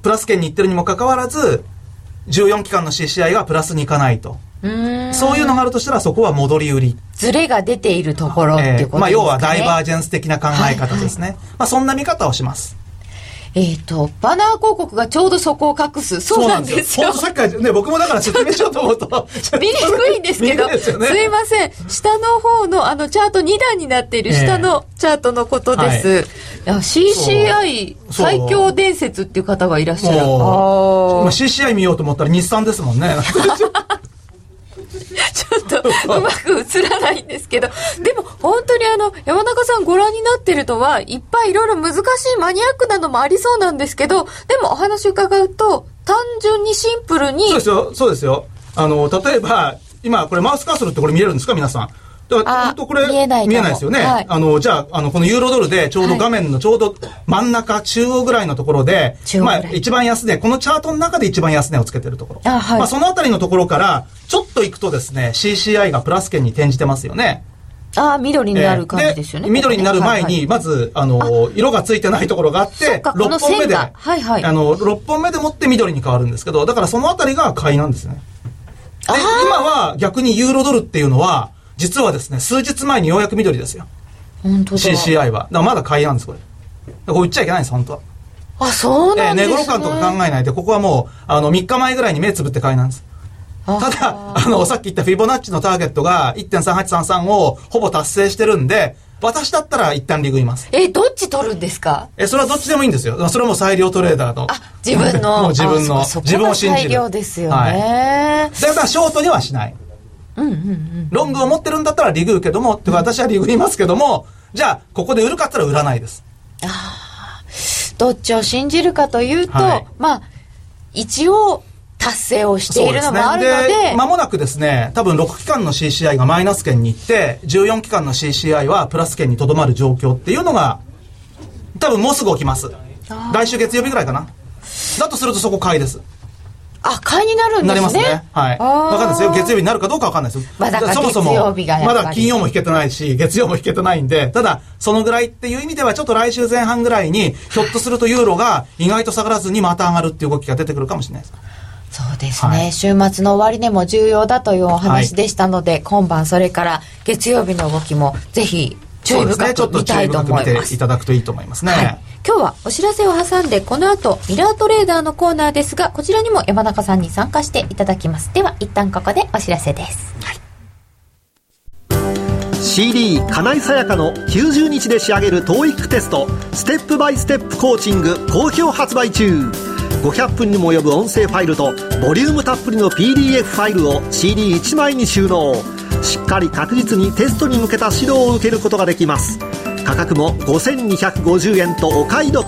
Speaker 2: プラス圏に行ってるにもかかわらず、14期間の CCI がプラスにいかないと。そういうのがあるとしたらそこは戻り売り。
Speaker 1: ズレが出ているところってことですね。えー、まあ
Speaker 2: 要はダイバージェンス的な考え方ですね。はいはい、まあそんな見方をします。
Speaker 1: えっ、ー、と、バナー広告がちょうどそこを隠す。そうなんですよ。
Speaker 2: さっきからね、僕もだから説明しようと思うと。
Speaker 1: 見にくいんですけど、すね、すいません。下の方のあのチャート2段になっている下のチャートのことです。えーはい、CCI 最強伝説っていう方がいらっしゃる。
Speaker 2: 今 CCI 見ようと思ったら日産ですもんね。
Speaker 1: ちょっとうまく映らないんですけど、でも本当にあの、山中さんご覧になってるとは、いっぱいいろいろ難しいマニアックなのもありそうなんですけど、でもお話伺うと、単純にシンプルに。
Speaker 2: そうですよ、そうですよ。あの、例えば、今これマウスカーソルってこれ見えるんですか？皆さん。だから本当これ見えない見えないですよね、はい、あのじゃああのこのユーロドルでちょうど画面のちょうど真ん中中央ぐらいのところで、まあ、一番安値このチャートの中で一番安値をつけてるところ。あ、はい、まあ、そのあたりのところからちょっといくとですね CCI がプラス圏に転じてますよね。
Speaker 1: ああ、緑になる感じですよね。
Speaker 2: 緑になる前に、まず、あの、色がついてないところがあって、6本目で、はいはい。あの、6本目でもって緑に変わるんですけど、だからそのあたりが買いなんですね。で、今は逆にユーロドルっていうのは、実はですね、数日前にようやく緑ですよ。
Speaker 1: 本当だ。
Speaker 2: CCI は。だからまだ買いなんです、これ。これ売っちゃいけないんです、本当は。
Speaker 1: あ、そうなんですね。
Speaker 2: えー、感とか考えないで、ここはもう、あの、3日前ぐらいに目つぶって買いなんです。ただ、あの、さっき言ったフィボナッチのターゲットが1.3833をほぼ達成してるんで、私だったら一旦リグいます。
Speaker 1: え、どっち取るんですか？
Speaker 2: え、それはどっちでもいいんですよ。それも裁量トレーダーの。
Speaker 1: あ、自分の。
Speaker 2: もう自分の。自分を信じる。裁
Speaker 1: 量ですよね。
Speaker 2: はい。だからショートにはしない。
Speaker 1: うんうんうん、
Speaker 2: ロングを持ってるんだったらリグうけども、って私はリグいますけども、じゃあ、ここで売るかったら売らないです。
Speaker 1: ああ、どっちを信じるかというと、はい、まあ、一応、達成をしているのもあるので。で
Speaker 2: 間もなくですね、多分6期間の CCI がマイナス圏に行って、14期間の CCI はプラス圏にとどまる状況っていうのが、多分もうすぐ起きます。来週月曜日ぐらいかな。だとするとそこ買いです。
Speaker 1: あ、買いになるんですね。なりますね。
Speaker 2: はい。わかんないですよ。月曜日になるかどうかわかんないですよ。
Speaker 1: まだ
Speaker 2: そもそも、
Speaker 1: ま
Speaker 2: だ金曜も引けてないし、月曜も引けてないんで、ただ、そのぐらいっていう意味では、ちょっと来週前半ぐらいに、ひょっとするとユーロが意外と下がらずにまた上がるっていう動きが出てくるかもしれないです。
Speaker 1: そうですね、はい、週末の終値も重要だというお話でしたので、はい、今晩それから月曜日の動きもぜひ注意深く見たいと思います。
Speaker 2: ね、見ていただくといいと思いますね。はい、
Speaker 1: 今日はお知らせを挟んで、この後、ミラートレーダーのコーナーですが、こちらにも山中さんに参加していただきます。では、一旦ここでお知らせです。はい
Speaker 3: CD 金井さやかの90日で仕上げる TOEIC テストステップバイステップコーチング好評発売中500分にも及ぶ音声ファイルとボリュームたっぷりの PDF ファイルを CD1 枚に収納しっかり確実にテストに向けた指導を受けることができます価格も5250円とお買い得。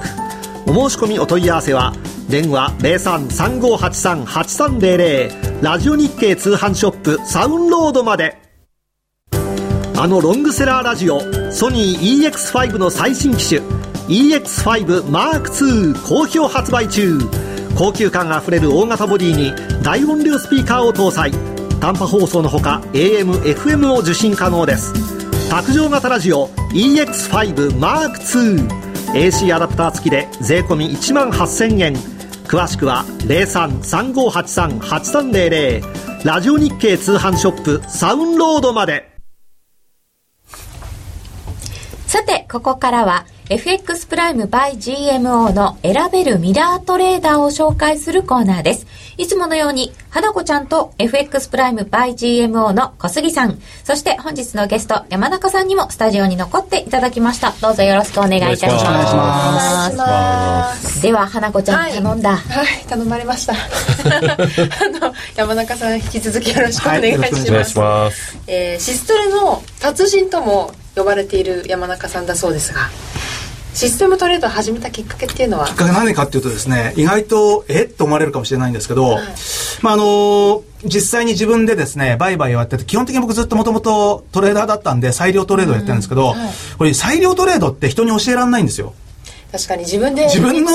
Speaker 3: お申し込みお問い合わせは電話0335838300ラジオ日経通販ショップサウンロードまで。あのロングセラーラジオソニー EX5 の最新機種 EX5M2 好評発売中。高級感あふれる大型ボディに大音量スピーカーを搭載。短波放送のほか AM、FM を受信可能です。卓上型ラジオ EX5M2 AC アダプター付きで税込1万8000円。詳しくは0335838300ラジオ日経通販ショップサウンロードまで。
Speaker 1: さて、ここからは FX プライム by GMO の選べるミラートレーダーを紹介するコーナーです。いつものように、花子ちゃんと FX プライム by GMO の小杉さん、そして本日のゲスト山中さんにもスタジオに残っていただきました。どうぞよろしくお願いいたします。お願いします。では、花子ちゃん、はい、頼んだ。
Speaker 4: はい、頼まれました。あの、山中さん引き続きよろしくお願いします。はい、お願いします。えー、シストレの達人とも呼ばれている山中さんだそうですがシステムトレードを始めたきっかけっていうのは？
Speaker 2: きっかけ何かっていうとですね意外とえ？っと思われるかもしれないんですけど、はい、まああの実際に自分でですね売買をやってて基本的に僕ずっともともとトレーダーだったんで裁量トレードをやってるんですけど、うんはい、これ裁量トレードって人に教えられないんですよ
Speaker 4: 確かに自分で
Speaker 2: 自分の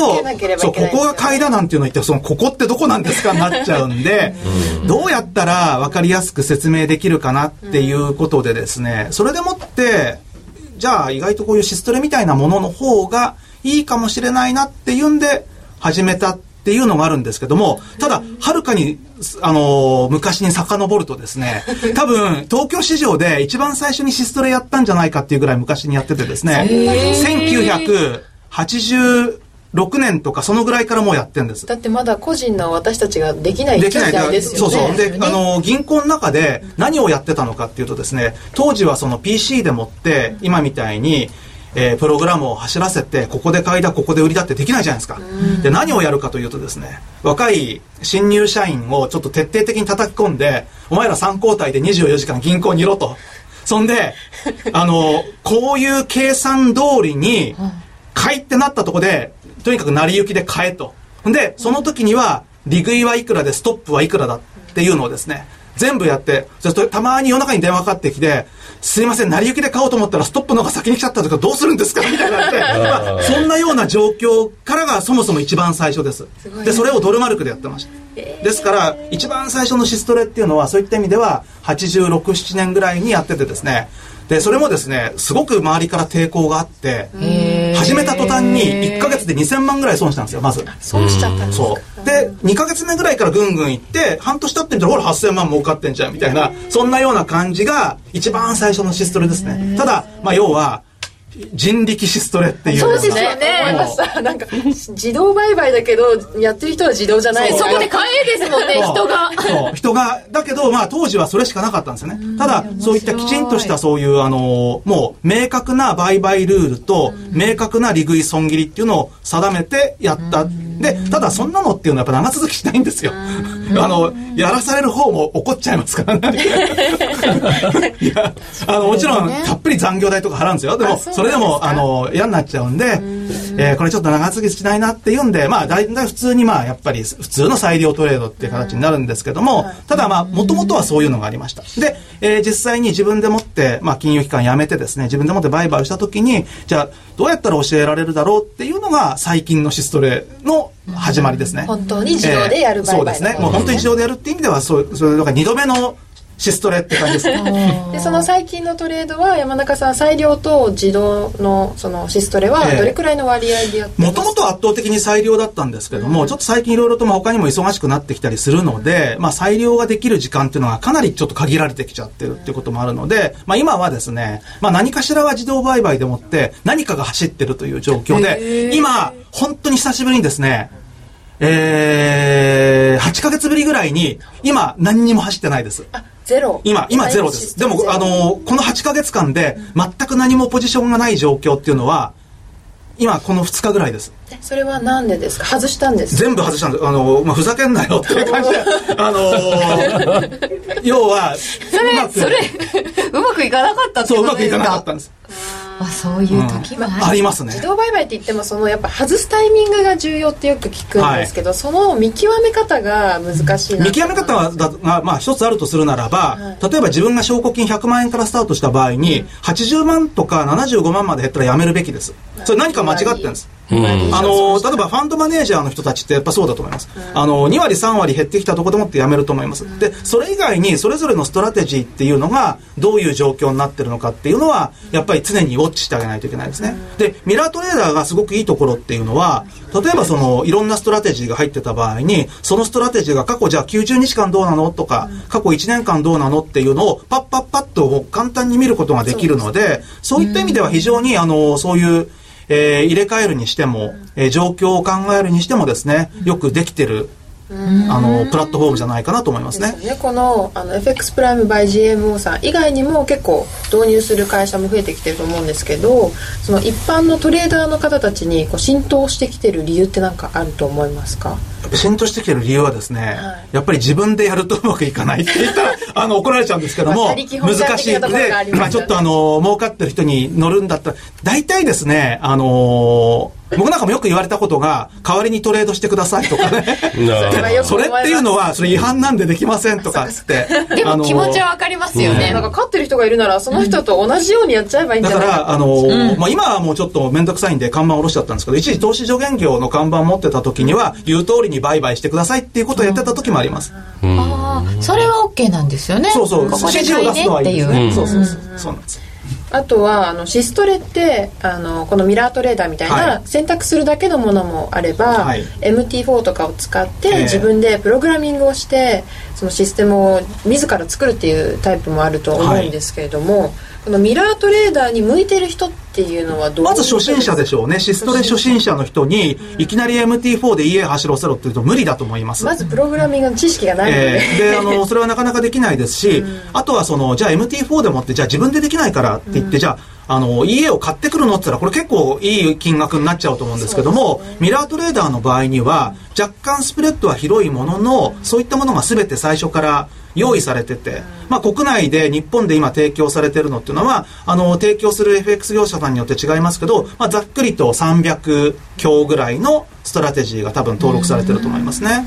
Speaker 2: そうここが買いだなんていうのを言ってそのここってどこなんですかになっちゃうんでどうやったら分かりやすく説明できるかなっていうことでですねそれでもってじゃあ意外とこういうシストレみたいなものの方がいいかもしれないなっていうんで始めたっていうのがあるんですけども、ただ、はるかに、あのー、昔に遡るとですね、多分、東京市場で一番最初にシストレやったんじゃないかっていうぐらい昔にやっててですね、1980、6年とかそのぐらいからもうやってんです。
Speaker 4: だってまだ個人の私たちができない時代ですよね。
Speaker 2: そうそう。であの銀行の中で何をやってたのかっていうとですね当時はその PC でもって今みたいにえー、プログラムを走らせてここで買いだここで売りだってできないじゃないですか、で何をやるかというとですね若い新入社員をちょっと徹底的に叩き込んでお前ら3交代で24時間銀行にいろと。そんで あのこういう計算通りに買いってなったとこでとにかく成り行きで買えと。で、その時には、利食いはいくらでストップはいくらだっていうのをですね、全部やって、そしてたまに夜中に電話かかってきて、すいません、成り行きで買おうと思ったらストップの方が先に来ちゃったとかどうするんですか？みたいになって、まあ、そんなような状況からがそもそも一番最初です。で、それをドルマルクでやってました。ですから、一番最初のシストレっていうのは、そういった意味では、86、7年ぐらいにやっててですね、で、それもですね、すごく周りから抵抗があって、始めた途端に1か月で2000万ぐらい損したんですよ、まず。
Speaker 4: 損しちゃったんですか？
Speaker 2: そう。で、2か月目ぐらいからぐんぐんいって、半年経ってみたら、ほら8000万儲かってんじゃん、みたいな、そんなような感じが、一番最初のシストレですね。ただ、まあ、要は、人力シストレっていう
Speaker 4: そうですよね。思いましたなんか自動売買だけどやってる人は自動じゃない。
Speaker 1: そこで買えですもんね人が。
Speaker 2: そう。人がだけどまあ当時はそれしかなかったんですよねただそういったきちんとしたそういうあのもう明確な売買ルールと明確な利食い損切りっていうのを定めてやった。でただそんなのっていうのはやっぱ長続きしないんですよあのやらされる方も怒っちゃいますからね。いやあのもちろんたっぷり残業代とか払うんですよ。でもそれでもあの嫌になっちゃうんでえー、これちょっと長続きしないなっていうんで、まあ、大体普通にまあ、やっぱり普通の裁量トレードっていう形になるんですけども、ただまあ、もともとはそういうのがありました。で、えー、実際に自分でもって、まあ、金融機関辞めてですね、自分でもって売買をしたときに、じゃあ、どうやったら教えられるだろうっていうのが、最近のシストレの始まりですね。
Speaker 4: 本当に自動でやる
Speaker 2: えー、そうですね。もう本当に自動でやるっていう意味では、そう、それ、だから二度目のシストレって感じです
Speaker 4: でその最近のトレードは山中さん裁量と自動のそのシストレはどれくらいの割合でやって
Speaker 2: もともと圧倒的に裁量だったんですけども、うん、ちょっと最近いろいろと他にも忙しくなってきたりするので、まあ、裁量ができる時間っていうのはかなりちょっと限られてきちゃってるっていうこともあるので、まあ、今はですね、まあ、何かしらは自動売買でもって何かが走ってるという状況で今本当に久しぶりにですねえー、8ヶ月ぶりぐらいに今何にも走ってないです。
Speaker 4: ゼロ。
Speaker 2: 今、今ゼロです。でも、あの、この8ヶ月間で全く何もポジションがない状況っていうのは、今この2日ぐらいです。
Speaker 4: それはなんでですか？外したんです
Speaker 2: 全部外したんです。あの、まあ、ふざけんなよっていう感じであのー、要は
Speaker 1: それそれうまくいかなかったって
Speaker 2: そううまくいかなかったんです
Speaker 1: あそういう時も
Speaker 2: ありますね。
Speaker 4: 自動売買って言ってもそのやっぱ外すタイミングが重要ってよく聞くんですけど、はい、その見極め方が難しい
Speaker 2: な見極め方が、まあ、一つあるとするならば、はい、例えば自分が証拠金100万円からスタートした場合に、うん、80万とか75万まで減ったらやめるべきです。それ何か間違ってるんですあの例えばファンドマネージャーの人たちってやっぱそうだと思います、あの2割3割減ってきたところでもってやめると思います、でそれ以外にそれぞれのストラテジーっていうのがどういう状況になってるのかっていうのはやっぱり常にウォッチしてあげないといけないですね、でミラートレーダーがすごくいいところっていうのは例えばそのいろんなストラテジーが入ってた場合にそのストラテジーが過去じゃあ90日間どうなのとか過去1年間どうなのっていうのをパッパッパッと簡単に見ることができるのでそういった意味では非常にあのそういうえー、入れ替えるにしても、えー、状況を考えるにしてもですね、よくできてるあのプラットフォームじゃないかなと思いますね。
Speaker 4: すね。このあの FX プライム by GMO さん以外にも結構導入する会社も増えてきてると思うんですけどその一般のトレーダーの方たちにこう浸透してきてる理由って何かあると思いますか？
Speaker 2: 浸透してきてる理由はですね、はい、やっぱり自分でやるとうまくいかないって言ったら あの怒られちゃうんですけども難しいで、まあ、ちょっとあの儲かってる人に乗るんだったら大体ですねあの僕なんかもよく言われたことが、代わりにトレードしてくださいとかね。それっていうのは、それ違反なんでできませんとかっつって。
Speaker 1: でも気持ちはわかりますよね。
Speaker 4: なんか勝ってる人がいるなら、その人と同じようにやっちゃえばいいんじゃないか。
Speaker 2: だから、あの、まあ今はもうちょっと面倒くさいんで看板下ろしちゃったんですけど、一時投資助言業の看板持ってた時には、言う通りに売買してくださいっていうことをやってた時もあります。
Speaker 1: ああ、それは OK なんですよね。
Speaker 2: そうそう、指示を出すのはいいですね。そうそうそう。そうなんです。
Speaker 4: あとはあのシストレってあのこのミラートレーダーみたいな選択するだけのものもあれば、はい、MT4 とかを使って自分でプログラミングをしてそのシステムを自ら作るっていうタイプもあると思うんですけれども、はいこのミラートレーダーに向いてる人っていうのはどう
Speaker 2: まず初心者でしょうね。シストレ初心者の人にいきなり MT4 で家走らせろって言うと無理だと思います。
Speaker 4: まずプログラミングの知識がないので、え
Speaker 2: ー、であの それはなかなかできないですし、あとはそのじゃあ MT4 でもってじゃあ自分でできないからって言って、じゃああの家を買ってくるのって言ったらこれ結構いい金額になっちゃうと思うんですけども、ね、ミラートレーダーの場合には若干スプレッドは広いもののそういったものが全て最初から用意されてて、まあ、国内で日本で今提供されてるのっていうのはあの提供する FX 業者さんによって違いますけど、まあ、ざっくりと300強ぐらいのストラテジーが多分登録されてると思いますね。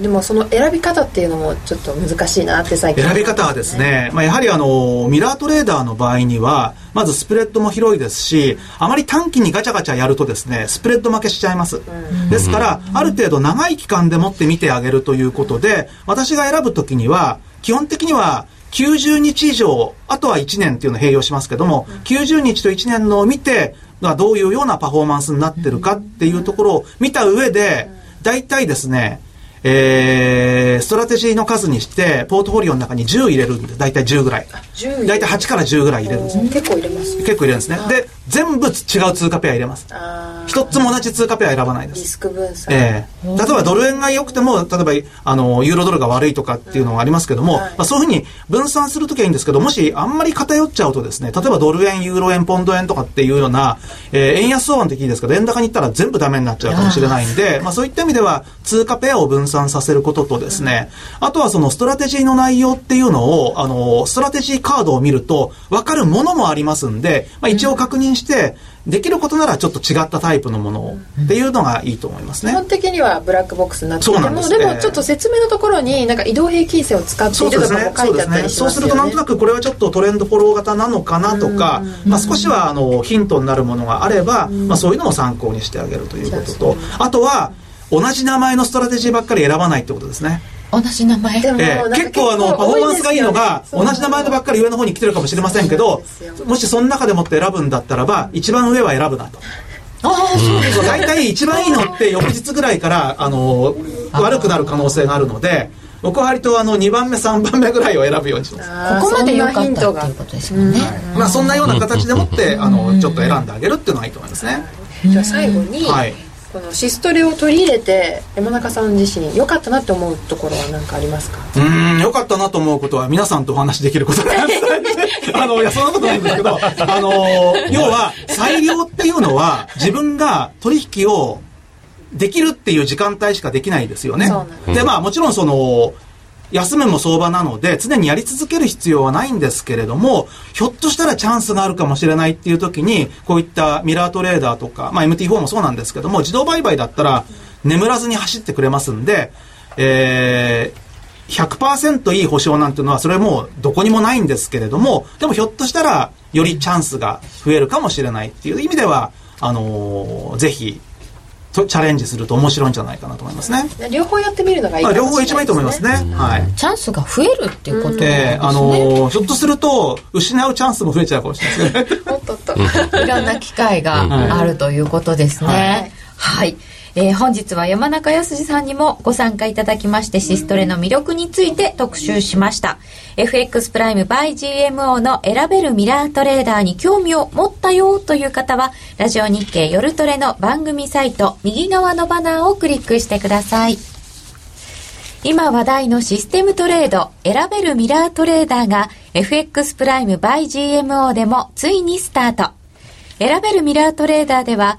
Speaker 4: でもその選び方っていうのもちょっと難しいなって最近、
Speaker 2: 選び方はですね、まあ、やはりあのミラートレーダーの場合にはまずスプレッドも広いですしあまり短期にガチャガチャやるとですねスプレッド負けしちゃいます、うん、ですからある程度長い期間でもって見てあげるということで私が選ぶ時には基本的には90日以上あとは1年っていうのを併用しますけども、うん、90日と1年のを見てどういうようなパフォーマンスになってるかっていうところを見た上で大体ですねえー、ストラテジーの数にして、ポートフォリオの中に10入れるんで、大体10ぐらい。大体8から10ぐらい入れるんです。
Speaker 4: 結構入れます、
Speaker 2: 結構入れるんですね。で、全部違う通貨ペア入れます。一つも同じ通貨ペア選ばないです。
Speaker 4: リスク分散。
Speaker 2: ええー、例えばドル円が良くても、例えば、あの、ユーロドルが悪いとかっていうのがありますけども、うんはい、まあ、そういうふうに分散するときはいいんですけど、もしあんまり偏っちゃうとですね、例えばドル円、ユーロ円、ポンド円とかっていうような、えー、円安相場の時いいですけど、円高に行ったら全部ダメになっちゃうかもしれないんで、まあそういった意味では、通貨ペアを分散させることとですね、うん、あとはそのストラテジーの内容っていうのを、あの、ストラテジーカードを見ると、分かるものもありますんで、まあ一応確認して、うんできることならちょっと違ったタイプのものをっていうのがいいと思いますね。
Speaker 4: 基本的にはブラックボックスになっていてもででもちょっと説明のところになんか移動平均線を使っているとかも書いてあったりしますよね。
Speaker 2: そうするとなんとなくこれはちょっとトレンドフォロー型なのかなとか、まあ少しはあのヒントになるものがあれば、まあそういうのも参考にしてあげるということと、あとは同じ名前のストラテジーばっかり選ばないってことですね。
Speaker 1: 同じ名前。
Speaker 2: でも、えー、結構あのパフォーマンスがいいのが同じ名前のばっかり上の方に来てるかもしれませんけどもしその中でもって選ぶんだったらば一番上は選ぶなと。
Speaker 1: ああそうです
Speaker 2: 大体一番いいのって翌日ぐらいからあの悪くなる可能性があるので僕は割とあの2番目3番目ぐらいを選ぶようにします。
Speaker 1: ここまで良かったっていうことですもんね、
Speaker 2: うん、まあそんなような形でもってあのちょっと選んであげるっていうのがいいと思いますね。
Speaker 4: じゃあ最後に、はいこのシストレを取り入れて山中さん自身良かったなって思うところは何かありますか？
Speaker 2: うん良かったなと思うことは皆さんとお話できることなんです。あのいやそんなことないんですけどあの要は裁量っていうのは自分が取引をできるっていう時間帯しかできないですよね。でまあもちろんその休むも相場なので、常にやり続ける必要はないんですけれども、ひょっとしたらチャンスがあるかもしれないっていう時に、こういったミラートレーダーとか、まあ MT4 もそうなんですけども、自動売買だったら眠らずに走ってくれますんで、えー、100%いい保証なんていうのは、それもうどこにもないんですけれども、でもひょっとしたら、よりチャンスが増えるかもしれないっていう意味では、あのー、ぜひ、チャレンジすると面白いんじゃないかなと思いますね。
Speaker 4: 両方やってみるのがいい
Speaker 2: ね、両方一番いいと思いますね。はい。
Speaker 1: チャンスが増えるっていうことですね。
Speaker 2: あのひょっとすると失うチャンスも増えちゃうかもしれないですね。
Speaker 1: いろんな機会があるということですね。はい、はいえー、本日は山中康さんにもご参加いただきましてシストレの魅力について特集しました。FX プライム by GMO の選べるミラートレーダーに興味を持ったよという方はラジオ日経夜トレの番組サイト右側のバナーをクリックしてください。今話題のシステムトレード選べるミラートレーダーが FX プライム by GMO でもついにスタート。選べるミラートレーダーでは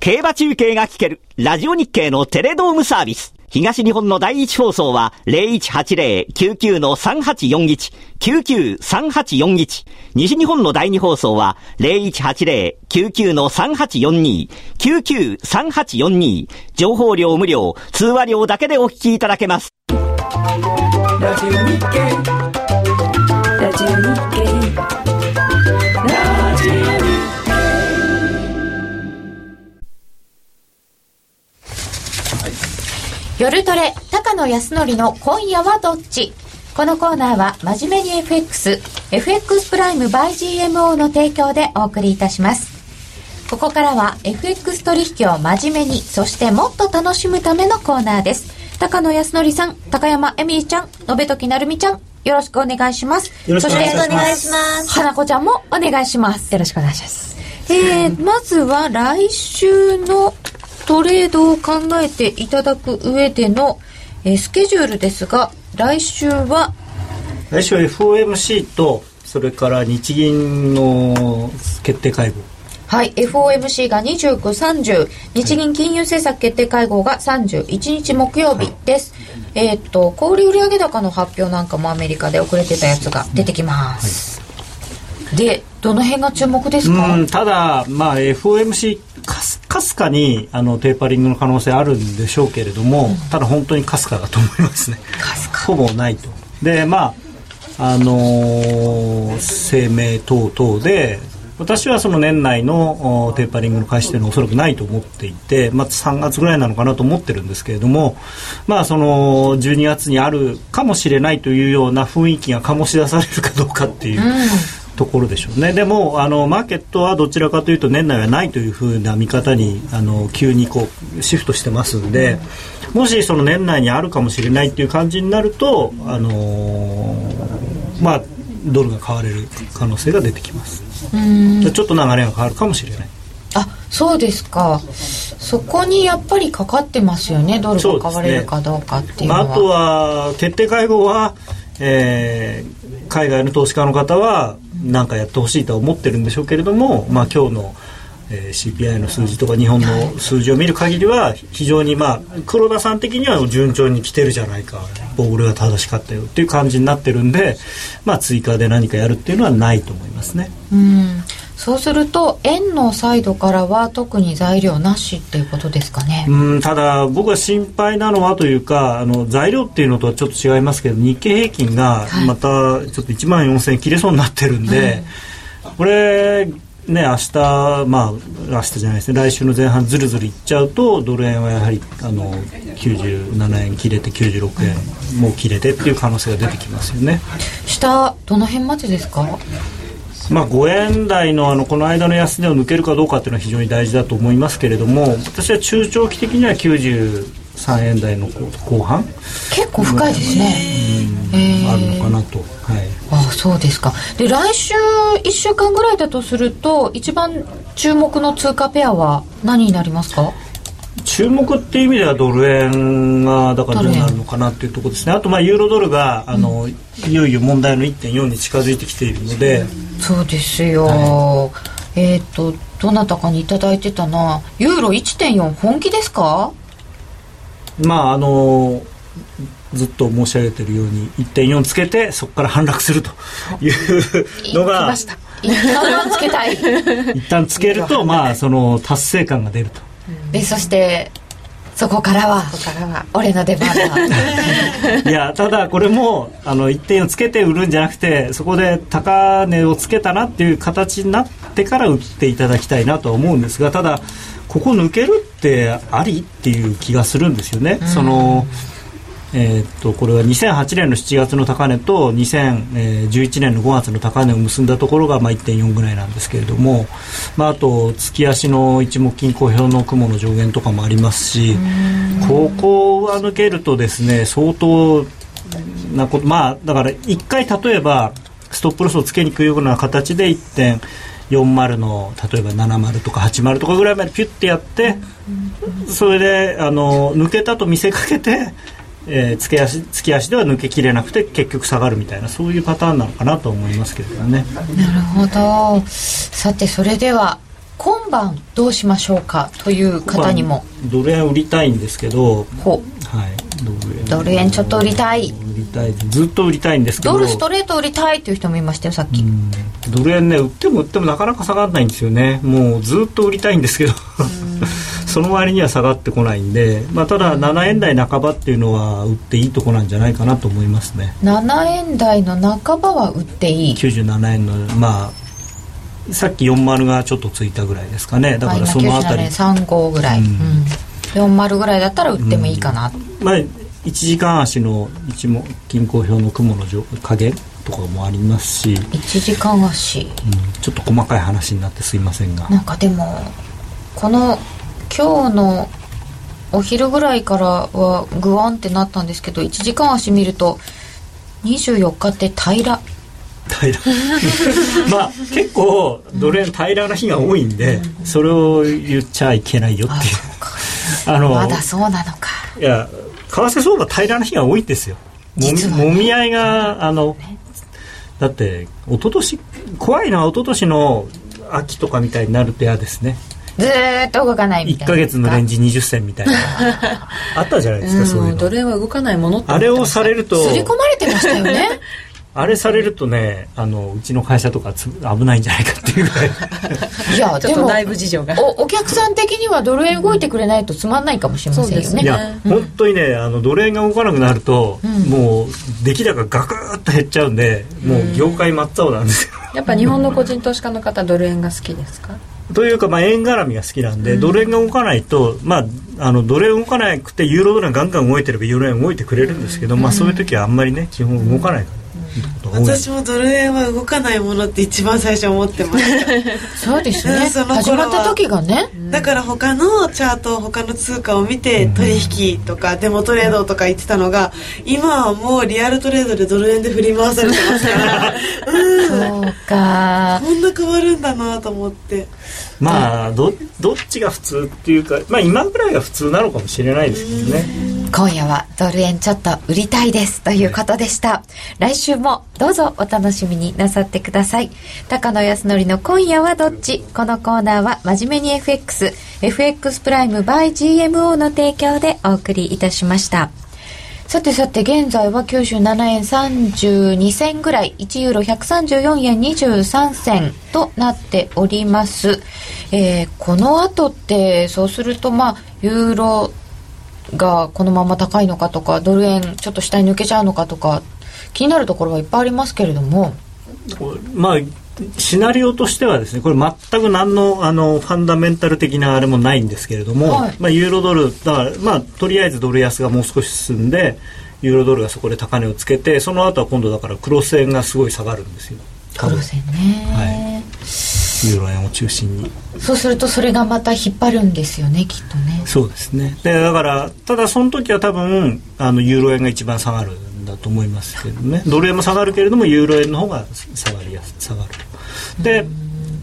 Speaker 5: 競馬中継が聞ける、ラジオ日経のテレドームサービス。東日本の第一放送は0180-99-3841、99-3841。西日本の第二放送は0180-99-3842、99-3842。情報量無料、通話料だけでお聞きいただけます。ラジオ日経ラジオ日経
Speaker 1: 夜トレ、高野康則の今夜はどっち？このコーナーは真面目に FX、FX プライム by GMO の提供でお送りいたします。ここからは FX 取引を真面目に、そしてもっと楽しむためのコーナーです。高野康則さん、高山エミリちゃん、延時なるみちゃん、よろしくお願いします。
Speaker 6: よろしくお願いします。
Speaker 1: 花子ちゃんもお願いします。
Speaker 6: よろしくお願いします。
Speaker 1: えー、まずは来週のトレードを考えていただく上での、えー、スケジュールですが来週は
Speaker 6: 来週は FOMC とそれから日銀の決定会合。
Speaker 1: はい FOMC が29、30日銀金融政策決定会合が31日木曜日です、はい、えっ、と小売売上高の発表なんかもアメリカで遅れてたやつが出てきます、はい、でどの辺が注目ですか？
Speaker 6: ただまあ FOMC かすかすかにあのテーパリングの可能性あるんでしょうけれども、うん、ただ本当にかすかだと思いますね。ほぼないと。でまああのー、声明等々で私はその年内のテーパリングの開始というのはおそらくないと思っていて、まあ、3月ぐらいなのかなと思ってるんですけれども、まあ、その12月にあるかもしれないというような雰囲気が醸し出されるかどうかっていう。ところでしょうね。でもあのマーケットはどちらかというと年内はないというふうな見方にあの急にこうシフトしてますんで、もしその年内にあるかもしれないっていう感じになると、あのー、まあ、ドルが買われる可能性が出てきます。ちょっと流れが変わるかもしれない。
Speaker 1: あそうですか。そこにやっぱりかかってますよね。ドルが買われるかどうかっていうのは、
Speaker 6: ね。まあ、あとは決定会合は、えー、海外の投資家の方は何かやってほしいとは思ってるんでしょうけれども、まあ、今日のえー、CPI の数字とか日本の数字を見る限りは非常にまあ黒田さん的には順調に来てるじゃないかボールが正しかったよっていう感じになってるんで、まあ、追加で何かやるっていうのはないと思いますね。
Speaker 1: うんそうすると円のサイドからは特に材料なしっていうことですかね。
Speaker 6: うんただ僕は心配なのはというかあの材料っていうのとはちょっと違いますけど日経平均がまたちょっと1万4000円切れそうになってるんで、はい、これね、明日、まあ、明日じゃないですね、来週の前半ずるずるいっちゃうと、ドル円はやはり、あの、97円切れて96円も切れてっていう可能性が出てきますよね。
Speaker 1: 下、どの辺までですか？
Speaker 6: まあ、5円台のあのこの間の安値を抜けるかどうかっていうのは非常に大事だと思いますけれども私は中長期的には93円台の後半。
Speaker 1: 結構深いですね、
Speaker 6: えー、あるのかなと、はい、
Speaker 1: あそうですか。で来週1週間ぐらいだとすると一番注目の通貨ペアは何になりますか？
Speaker 6: 注目っていう意味ではドル円がだからどうなるのかなっていうところですね。あとまあユーロドルがあの、うん、いよいよ問題の1.4に近づいてきているので
Speaker 1: そうですよ、はい、えっ、ー、とどなたかに頂いてたな。ユーロ1.4本気ですか？
Speaker 6: まああのずっと申し上げているように1.4つけてそこから反落するというのが
Speaker 1: 一旦つけたい。
Speaker 6: 一旦つけると まあその達成感が出ると。
Speaker 1: でそしてそこからはそこからは。俺の出番
Speaker 6: だ。いやただこれもあの1.4つけて売るんじゃなくてそこで高値をつけたなっていう形になってから売っていただきたいなとは思うんですがただここ抜けるってありっていう気がするんですよね。そのえー、っとこれは2008年の7月の高値と2011年の5月の高値を結んだところがまあ1.4ぐらいなんですけれども、まあ、あと月足の一目金公表の雲の上限とかもありますしここは抜けるとですね相当なことまあだから1回例えばストップロスをつけにくいような形で1.4 40の例えば70とか80とかぐらいまでピュッてやってそれであの抜けたと見せかけて、えー、付け足付け足では抜けきれなくて結局下がるみたいなそういうパターンなのかなと思いますけどね。
Speaker 1: なるほど。さてそれでは今晩どうしましょうかという方にも。
Speaker 6: ドル円売りたいんですけど
Speaker 1: ほ
Speaker 6: はい
Speaker 1: ドル円ちょっと売りたい。
Speaker 6: 売りたい。ずっと売りたいんですけど。
Speaker 1: ドルストレート売りたいっていう人もいましたよさっき。
Speaker 6: ドル円ね売っても売ってもなかなか下がらないんですよね。もうずっと売りたいんですけど。その割には下がってこないんで、まあ、ただ7円台半ばっていうのは売っていいとこなんじゃないかなと思いますね。
Speaker 1: 7円台の半ばは売っていい。
Speaker 6: 97円のまあさっき40がちょっとついたぐらいですかね。だからその辺り。
Speaker 1: 35ぐらい、うん。うん、40ぐらいだったら売ってもいいかな、
Speaker 6: うん、まあ1時間足の一目均衡表の雲の加減とかもありますし。
Speaker 1: 1時間足、うん、
Speaker 6: ちょっと細かい話になってすいませんが。
Speaker 1: なんかでもこの今日のお昼ぐらいからはグワンってなったんですけど1時間足見ると24日って平。ら
Speaker 6: 平。ら まあ結構ドル円平らな日が多いんで、うん、それを言っちゃいけないよっていう
Speaker 1: あのまだそうなのか。
Speaker 6: いや為替相場平らな日が多いんですよ。もみ,、もみ合いがあのだって一昨年怖いのは一昨年の秋とかみたいになると嫌ですね。
Speaker 1: ずっと動かないみたいな。1か
Speaker 6: 月のレンジ20銭みたいな。あったじゃないですかそういうの。
Speaker 4: 奴隷は動かないもの
Speaker 6: あれをされると。
Speaker 1: 刷り込まれてましたよね
Speaker 6: あれされるとねあのうちの会社とか危ないんじゃないかっていうぐらい。
Speaker 1: いや
Speaker 4: でも内部事情が。
Speaker 1: おお客さん的にはドル円動いてくれないとつまんないかもしれませんよね。
Speaker 6: いや、うん、本当にねあのドル円が動かなくなると、うん、もう出来高ガクッと減っちゃうんでもう業界真っ青なんですよ、
Speaker 4: やっぱ日本の個人投資家の方ドル円が好きですか？
Speaker 6: というか、まあ、円絡みが好きなんで、うん、ドル円が動かないと、まあ、あのドル円動かなくてユーロドルがガンガン動いてればユーロ円動いてくれるんですけど、うん、まあ、そういう時はあんまりね基本動かないから。
Speaker 7: 私もドル円は動かないものって一番最初思ってました。
Speaker 1: そうですねその始まった時がね。
Speaker 7: だから他のチャート他の通貨を見て取引とかデモトレードとか言ってたのが今はもうリアルトレードでドル円で振り回されてますから。
Speaker 1: うん。そうか。
Speaker 7: こんな変わるんだなと思って。
Speaker 6: まあどどっちが普通っていうかまあ今ぐらいが普通なのかもしれないですけどね
Speaker 1: 今夜はドル円ちょっと売りたいですということでした、来週もどうぞお楽しみになさってください。高野康則の今夜はどっち？このコーナーは真面目に FX FX プライム by GMO の提供でお送りいたしました。さてさて現在は97円32銭ぐらい。1ユーロ134円23銭となっております、えー、この後ってそうするとまあユーロがこのまま高いのかとかドル円ちょっと下に抜けちゃうのかとか気になるところはいっぱいありますけれども。
Speaker 6: まあシナリオとしてはですねこれ全く何のあのファンダメンタル的なあれもないんですけれども、はい、まあ、ユーロドルだからまあとりあえずドル安がもう少し進んでユーロドルがそこで高値をつけてその後は今度だからクロス円がすごい下がるんですよ。
Speaker 1: クロス円ね、
Speaker 6: はい、ユーロ円を中心に。
Speaker 1: そうするとそれがまた引っ張るんですよねきっとね。
Speaker 6: そうですね。でだからただその時は多分あのユーロ円が一番下がるんだと思いますけどね。ドル円も下がるけれどもユーロ円の方が下がりやす下がるで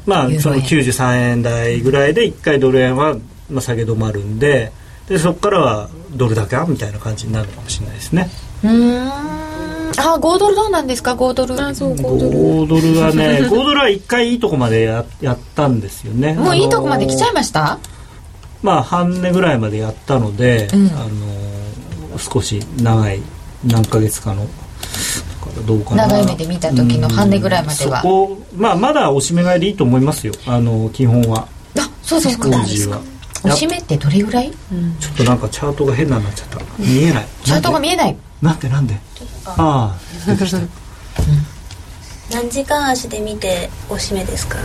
Speaker 6: まあその93円台ぐらいで1回ドル円はまあ下げ止まるんででそこからはドル高みたいな感じになるかもしれないですね。
Speaker 1: うんあ5ドルどうなんですか？5ドル。
Speaker 6: あそう5ドル。5ドルはね 5ドルは1回いいとこまでややったんですよね。
Speaker 1: もういいとこまで来ちゃいました？
Speaker 6: まあ半値ぐらいまでやったので、うん、あの少し長い何ヶ月かの
Speaker 1: どうかな。長い目で見た時の半値ぐらいまでは。そこ、
Speaker 6: まあ、まだおしめ買いでいいと思いますよ。あの基本は。
Speaker 1: あそうですか？おしめってどれぐらい、
Speaker 6: ちょっとなんかチャートが変なになっちゃった。見えない。
Speaker 1: チャートが見えない
Speaker 6: なんでなんで？ああ。
Speaker 8: 何時間足で見ておしめですか？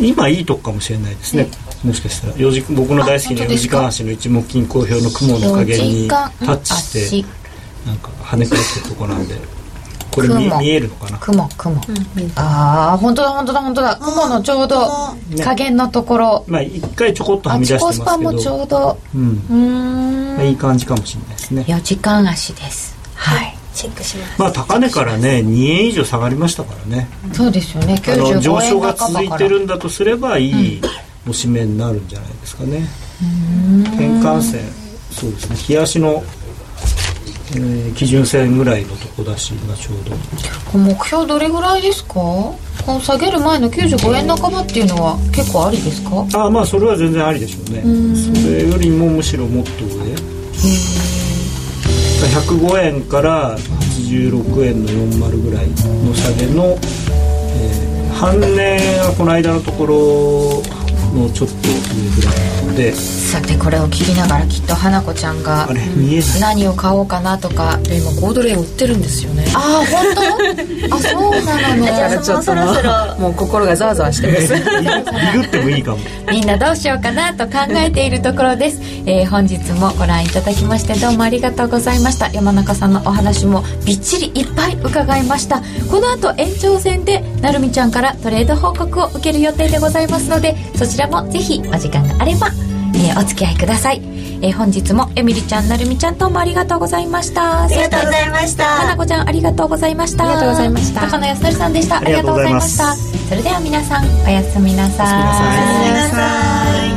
Speaker 6: 今いいとこかもしれないですね、もしかしたら。4時僕の大好きな4時間足の一目金好評の雲の加減にタッチしてなんか跳ね返ってるとこなんで。これ見見えるのかな？
Speaker 1: 雲雲、うん、ああ本当だ本当だ本当だ。雲のちょうど加減のところ、
Speaker 6: ね、まあ一回ちょこっとはみ出してますけど。
Speaker 1: あもちょうど。
Speaker 6: うん。うん、まあ、いい感じかもしれないですね。
Speaker 1: 4時間足ですはい。
Speaker 8: チェックします。
Speaker 6: まあ高値からね2円以上下がりましたからね。
Speaker 1: そうですよね。95
Speaker 6: 円上昇が続いてるんだとすればいいおしめになるんじゃないですかね。転換線そうですね。冷やしのえー、基準線ぐらいのとこだし今ちょう
Speaker 1: ど。目標どれぐらいですか？この下げる前の95円半ばっていうのは結構ありですか？
Speaker 6: ああまあそれは全然ありでしょうね。それよりもむしろもっと上105円から86円の40ぐらいの下げの、えー、半値はこの間のところのちょっと上ぐらいなので
Speaker 1: さてこれを聞きながらきっと花子ちゃんが何を買おうかなとか
Speaker 4: 今5ドル円売ってるんですよね。
Speaker 1: ああ本当？あそうなの。ね
Speaker 8: じゃあちょっと
Speaker 4: もう心がざわざわしてます。
Speaker 6: ビグってもいいかも。
Speaker 1: みんなどうしようかなと考えているところです、えー、本日もご覧いただきましてどうもありがとうございました。山中さんのお話もびっちりいっぱい伺いました。この後延長戦でなるみちゃんからトレード報告を受ける予定でございますのでそちららもぜひお時間があれば、えー、お付き合いください、えー、本日もエミリちゃんなるみちゃんどうもありがとうございました。
Speaker 8: ありがとうございました。
Speaker 1: 花子ちゃんありがとうございました。
Speaker 4: ありがとうございました。
Speaker 1: 高野康則さんでした。ありがとうございました。それでは皆さんおやすみなさい。おやすみなさい